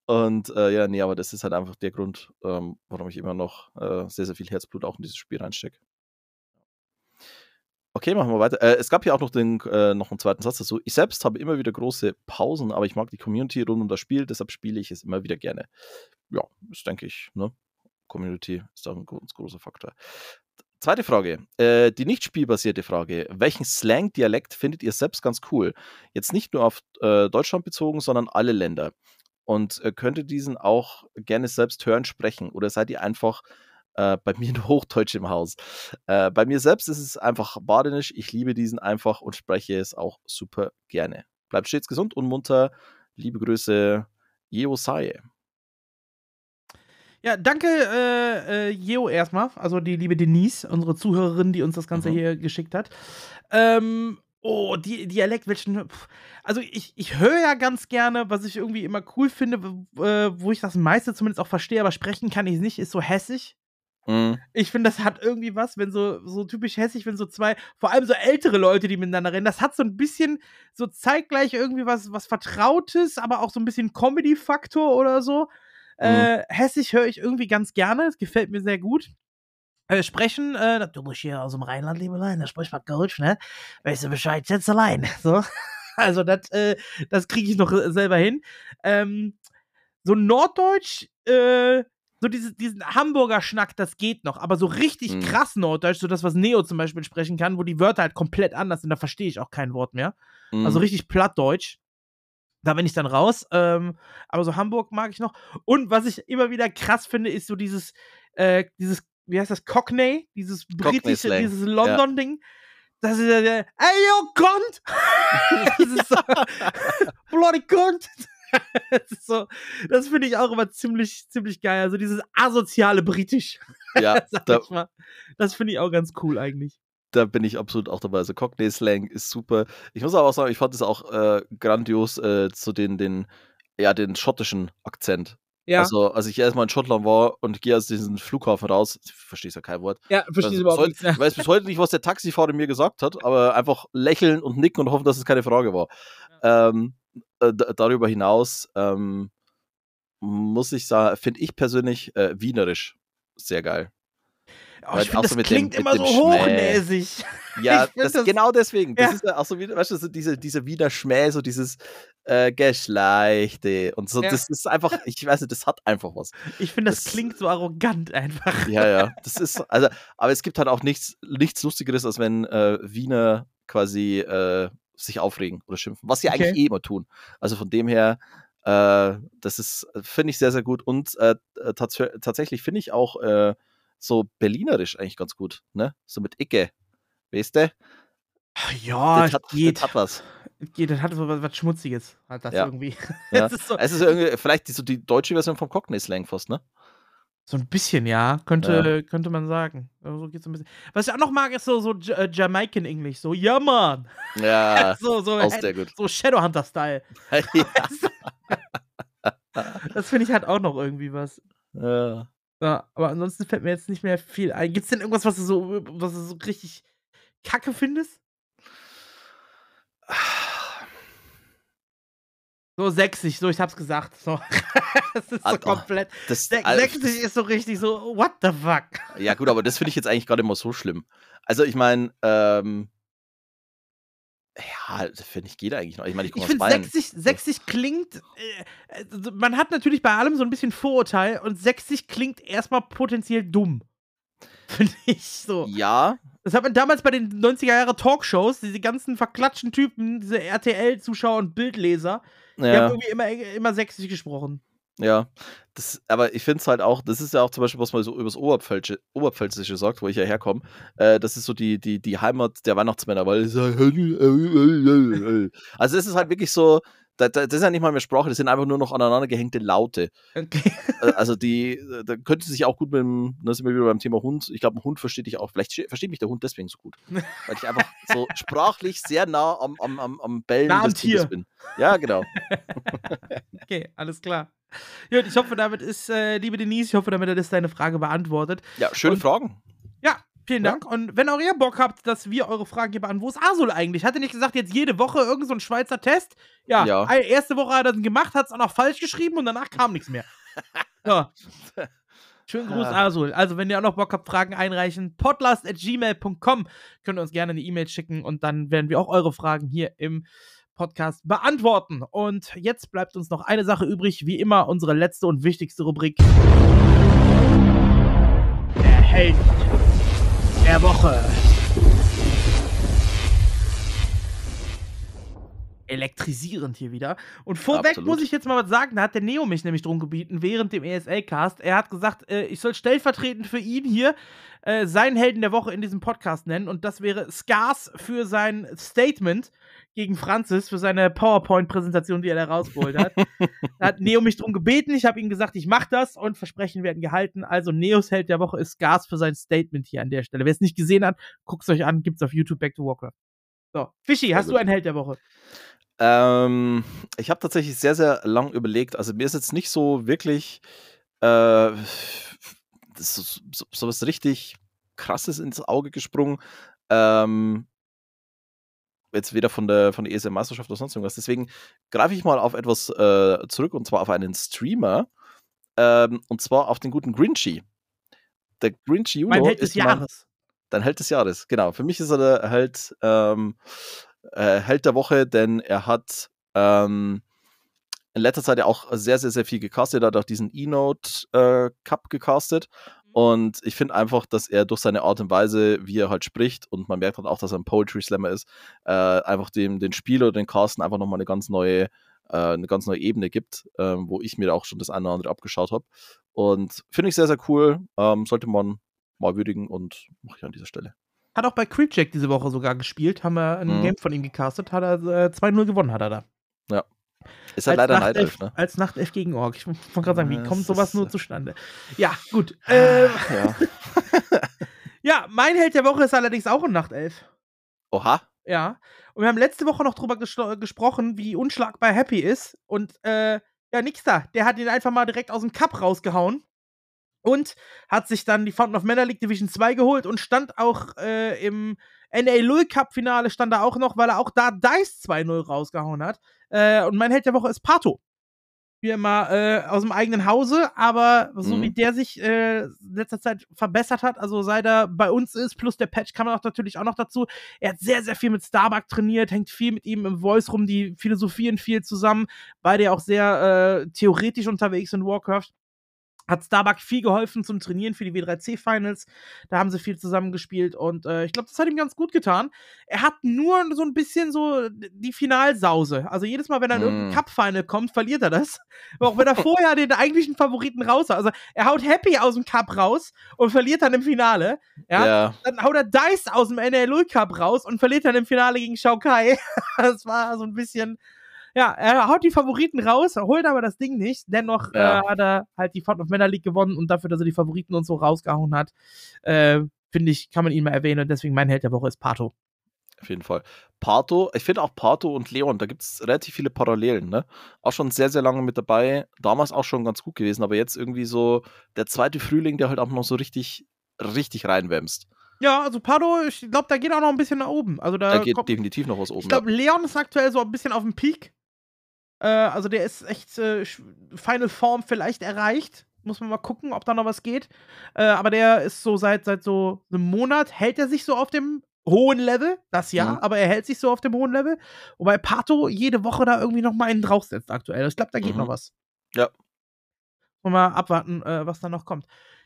und äh, ja, nee, aber das ist halt einfach der Grund, ähm, warum ich immer noch äh, sehr, sehr viel Herzblut auch in dieses Spiel reinstecke. Okay, machen wir weiter. Äh, es gab hier auch noch, den, äh, noch einen zweiten Satz dazu. Ich selbst habe immer wieder große Pausen, aber ich mag die Community rund um das Spiel, deshalb spiele ich es immer wieder gerne. Ja, das denke ich. Ne? Community ist da ein ganz großer Faktor. Zweite Frage, äh, die nicht spielbasierte Frage. Welchen Slang-Dialekt findet ihr selbst ganz cool? Jetzt nicht nur auf äh, Deutschland bezogen, sondern alle Länder. Und äh, könnt ihr diesen auch gerne selbst hören, sprechen? Oder seid ihr einfach äh, bei mir nur Hochdeutsch im Haus? Äh, bei mir selbst ist es einfach badenisch. Ich liebe diesen einfach und spreche es auch super gerne. Bleibt stets gesund und munter. Liebe Grüße, Jeo. Ja, danke, äh, äh, Jeo erstmal, also die liebe Denise, unsere Zuhörerin, die uns das Ganze mhm. hier geschickt hat. Ähm, Oh, die Dialekt, welchen. Also, ich, ich höre ja ganz gerne, was ich irgendwie immer cool finde, äh, wo ich das meiste zumindest auch verstehe, aber sprechen kann ich nicht, ist so hässig. Mhm. Ich finde, das hat irgendwie was, wenn so, so typisch hässlich, wenn so zwei, vor allem so ältere Leute, die miteinander reden, das hat so ein bisschen so zeitgleich irgendwie was, was Vertrautes, aber auch so ein bisschen Comedy-Faktor oder so. Mhm. Äh, hässlich höre ich irgendwie ganz gerne, das gefällt mir sehr gut. Äh, sprechen, äh, du musst hier aus dem Rheinland, liebe Lein, da spricht man Deutsch, ne? Weißt du Bescheid, jetzt allein. So. Also, das, äh, das kriege ich noch äh, selber hin. Ähm, so Norddeutsch, äh, so diese, diesen Hamburger Schnack, das geht noch, aber so richtig mhm. krass Norddeutsch, so das, was Neo zum Beispiel sprechen kann, wo die Wörter halt komplett anders sind, da verstehe ich auch kein Wort mehr. Mhm. Also richtig Plattdeutsch. Da bin ich dann raus. Ähm, aber so Hamburg mag ich noch. Und was ich immer wieder krass finde, ist so dieses, äh, dieses, wie heißt das, Cockney, dieses britische, dieses London-Ding. Ja. Das ist ja der, ey, yo, Gott! das ist so, bloody Gott! das so, das finde ich auch immer ziemlich, ziemlich geil. Also dieses asoziale Britisch. Ja, da, das finde ich auch ganz cool eigentlich. Da bin ich absolut auch dabei. Also Cockney-Slang ist super. Ich muss aber auch sagen, ich fand es auch äh, grandios äh, zu den, den, ja, den schottischen Akzent. Ja. Also, als ich erstmal in Schottland war und gehe aus diesem Flughafen raus, verstehst ja kein Wort. Ja, verstehst du überhaupt nicht. Ich weiß bis heute nicht, was der Taxifahrer mir gesagt hat, aber einfach lächeln und nicken und hoffen, dass es keine Frage war. Ja. Ähm, äh, darüber hinaus ähm, muss ich sagen, finde ich persönlich äh, wienerisch sehr geil. Oh, ich finde, das klingt dem, immer so hochnäsig. Ja, das, das, genau deswegen. Das ja. ist ja auch so, weißt du, so diese, diese Wiener Schmäh, so dieses äh, Geschlechte und so. Ja. Das ist einfach, ich weiß nicht, das hat einfach was. Ich finde, das, das, klingt so arrogant einfach. Ja, ja. Das ist, also, aber es gibt halt auch nichts, nichts Lustigeres, als wenn äh, Wiener quasi äh, sich aufregen oder schimpfen, was sie okay. eigentlich eh immer tun. Also von dem her, äh, das ist, finde ich sehr, sehr gut. Und äh, tats tatsächlich finde ich auch äh, so berlinerisch eigentlich ganz gut, ne? So mit Icke. Weißt du? Ja, das hat, geht. Das hat was. Geht, das hat was, was Schmutziges, hat das ja. irgendwie. Ja. ist so. Es ist irgendwie, vielleicht die, so die deutsche Version vom Cockney-Slang fast, ne? So ein bisschen, ja, könnte, ja. könnte man sagen. So geht's ein bisschen. Was ich auch noch mag, ist so, so äh, Jamaican English. So, ja, Mann. Ja, so, so, auch sehr gut. So Shadowhunter-Style. das finde ich halt auch noch irgendwie was. Ja. Ja. Aber ansonsten fällt mir jetzt nicht mehr viel ein. Gibt's denn irgendwas, was du so, was du so richtig kacke findest? So sächsisch, so ich hab's gesagt. So. das ist so Alter, komplett. Das, sächsisch ist so richtig so, what the fuck? Ja, gut, aber das finde ich jetzt eigentlich gerade immer so schlimm. Also, ich meine, ähm, ja, das finde ich geht eigentlich noch. Ich meine, ich, ich finde, sächsisch, sächsisch klingt, äh, also man hat natürlich bei allem so ein bisschen Vorurteil und sächsisch klingt erstmal potenziell dumm. Finde ich so. Ja. Das hat man damals bei den 90er Jahre Talkshows, diese ganzen verklatschten Typen, diese RTL-Zuschauer und Bildleser, ja. die haben irgendwie immer, immer sächsisch gesprochen. Ja, das, aber ich finde es halt auch, das ist ja auch zum Beispiel, was man so übers Oberpfälzische, Oberpfälzische sagt, wo ich ja herkomme, äh, das ist so die, die, die Heimat der Weihnachtsmänner, weil also es ist halt wirklich so, das ist ja nicht mal mehr Sprache, das sind einfach nur noch aneinander gehängte Laute. Okay. Äh, also die, äh, da könnte sich auch gut mit dem, da sind wir wieder beim Thema Hund, ich glaube, ein Hund versteht dich auch, vielleicht versteht mich der Hund deswegen so gut, weil ich einfach so sprachlich sehr nah am, am, am, am Bellen nah des Tier. bin. Ja, genau. okay, alles klar. Gut, ich hoffe, damit ist, äh, liebe Denise, ich hoffe, damit ist deine Frage beantwortet. Ja, schöne Und, Fragen. Vielen Dank. Ja. Und wenn auch ihr Bock habt, dass wir eure Fragen hier beantworten, wo ist Asul eigentlich? Hat er nicht gesagt, jetzt jede Woche irgend so ein Schweizer Test? Ja, ja. erste Woche hat er das gemacht, hat es auch noch falsch geschrieben und danach kam nichts mehr. Ja. Schönen Gruß, Asul. Also, wenn ihr auch noch Bock habt, Fragen einreichen, podlast.gmail.com könnt ihr uns gerne eine E-Mail schicken und dann werden wir auch eure Fragen hier im Podcast beantworten. Und jetzt bleibt uns noch eine Sache übrig, wie immer unsere letzte und wichtigste Rubrik. Der Held der Woche. elektrisierend hier wieder. Und vorweg Absolut. muss ich jetzt mal was sagen, da hat der Neo mich nämlich drum gebeten, während dem ESL-Cast. Er hat gesagt, äh, ich soll stellvertretend für ihn hier äh, seinen Helden der Woche in diesem Podcast nennen. Und das wäre Scars für sein Statement gegen Francis, für seine PowerPoint-Präsentation, die er da rausgeholt hat. da hat Neo mich drum gebeten. Ich habe ihm gesagt, ich mache das und Versprechen werden gehalten. Also Neos Held der Woche ist Scars für sein Statement hier an der Stelle. Wer es nicht gesehen hat, guckt es euch an, gibt es auf YouTube Back to Warcraft. So, Fischi, hast du einen Held der Woche? Ähm, ich habe tatsächlich sehr, sehr lang überlegt. Also mir ist jetzt nicht so wirklich äh, so, so, so was richtig krasses ins Auge gesprungen. Ähm, jetzt weder von der, von der ESM-Meisterschaft oder sonst irgendwas. Deswegen greife ich mal auf etwas äh, zurück und zwar auf einen Streamer. Ähm, und zwar auf den guten Grinchy. Der Grinchy Juno mein Held des Jahres. Dein Held des Jahres, genau. Für mich ist er der Held, ähm, äh, Held der Woche, denn er hat ähm, in letzter Zeit ja auch sehr, sehr, sehr viel gecastet. Er hat auch diesen E-Note äh, Cup gecastet. Und ich finde einfach, dass er durch seine Art und Weise, wie er halt spricht, und man merkt halt auch, dass er ein Poetry Slammer ist, äh, einfach dem, den Spieler oder den Casten einfach nochmal eine ganz neue, äh, eine ganz neue Ebene gibt, äh, wo ich mir auch schon das eine oder andere abgeschaut habe. Und finde ich sehr, sehr cool. Ähm, sollte man mal würdigen und mache ich an dieser Stelle. Hat auch bei Creepjack diese Woche sogar gespielt, haben wir ein mhm. Game von ihm gecastet, hat er äh, 2-0 gewonnen, hat er da. Ist halt leider Nachtelf, ne? Als Nachtelf gegen Ork. Ich wollte gerade sagen, wie kommt sowas nur zustande? Ja, gut. Äh, ja. ja, mein Held der Woche ist allerdings auch ein Nachtelf. Oha. Ja. Und wir haben letzte Woche noch drüber ges gesprochen, wie unschlagbar Happy ist. Und äh, ja, nix da. Der hat ihn einfach mal direkt aus dem Cup rausgehauen. Und hat sich dann die Fountain of Mana League Division 2 geholt und stand auch äh, im NA Louis Cup Finale stand er auch noch, weil er auch da Dice 2-0 rausgehauen hat. Äh, und mein Held der Woche ist Pato. Wie immer äh, aus dem eigenen Hause, aber so mhm. wie der sich äh, in letzter Zeit verbessert hat, also seit er bei uns ist, plus der Patch kam auch natürlich auch noch dazu. Er hat sehr, sehr viel mit Starbuck trainiert, hängt viel mit ihm im Voice rum, die philosophieren viel zusammen, beide ja auch sehr äh, theoretisch unterwegs in Warcraft hat Starbuck viel geholfen zum Trainieren für die W3C-Finals. Da haben sie viel zusammengespielt und äh, ich glaube, das hat ihm ganz gut getan. Er hat nur so ein bisschen so die Finalsause. Also jedes Mal, wenn er in mm. irgendein Cup-Final kommt, verliert er das. Auch wenn er vorher den eigentlichen Favoriten raus hat. Also er haut Happy aus dem Cup raus und verliert dann im Finale. Ja. ja. Dann haut er Dice aus dem NL Cup raus und verliert dann im Finale gegen Shao Kai. das war so ein bisschen ja, er haut die Favoriten raus, holt aber das Ding nicht. Dennoch ja. äh, hat er halt die Font of Männer League gewonnen und dafür, dass er die Favoriten und so rausgehauen hat, äh, finde ich, kann man ihn mal erwähnen und deswegen mein Held der Woche ist Pato. Auf jeden Fall. Pato, ich finde auch Pato und Leon, da gibt es relativ viele Parallelen, ne? Auch schon sehr, sehr lange mit dabei. Damals auch schon ganz gut gewesen, aber jetzt irgendwie so der zweite Frühling, der halt auch noch so richtig, richtig reinwämst. Ja, also Pardo, ich glaube, da geht auch noch ein bisschen nach oben. Also da, da geht kommt, definitiv noch was oben. Ich glaube, Leon ist aktuell so ein bisschen auf dem Peak. Äh, also der ist echt äh, Final Form vielleicht erreicht. Muss man mal gucken, ob da noch was geht. Äh, aber der ist so seit, seit so einem Monat, hält er sich so auf dem hohen Level, das ja, mhm. aber er hält sich so auf dem hohen Level. Wobei Pato jede Woche da irgendwie noch mal einen draufsetzt aktuell. Ich glaube, da geht mhm. noch was. Ja. Mal abwarten, äh, was da noch kommt.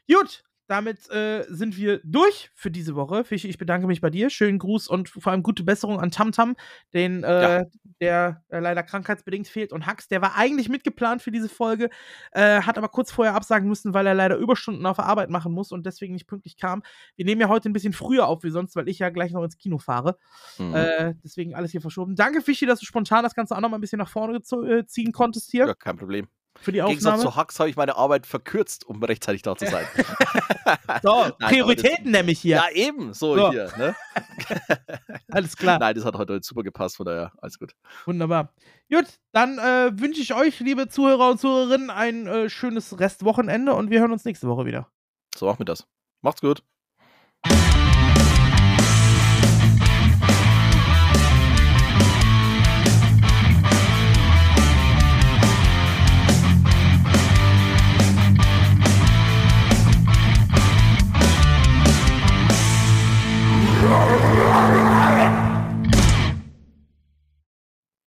Gut, damit äh, sind wir durch für diese Woche. Fischi, ich bedanke mich bei dir. Schönen Gruß und vor allem gute Besserung an Tamtam, den, äh, ja. der äh, leider krankheitsbedingt fehlt. Und Hax, der war eigentlich mitgeplant für diese Folge, äh, hat aber kurz vorher absagen müssen, weil er leider Überstunden auf der Arbeit machen muss und deswegen nicht pünktlich kam. Wir nehmen ja heute ein bisschen früher auf wie sonst, weil ich ja gleich noch ins Kino fahre. Mhm. Äh, deswegen alles hier verschoben. Danke, Fischi, dass du spontan das Ganze auch noch mal ein bisschen nach vorne äh, ziehen konntest hier. Ja, kein Problem. Für die Aufnahme. Im Gegensatz zu Hacks habe ich meine Arbeit verkürzt, um rechtzeitig da zu sein. so, Nein, Prioritäten nämlich hier. Ja, eben, so, so. hier. Ne? alles klar. Nein, das hat heute super gepasst, von daher alles gut. Wunderbar. Gut, dann äh, wünsche ich euch, liebe Zuhörer und Zuhörerinnen, ein äh, schönes Restwochenende und wir hören uns nächste Woche wieder. So machen wir das. Macht's gut.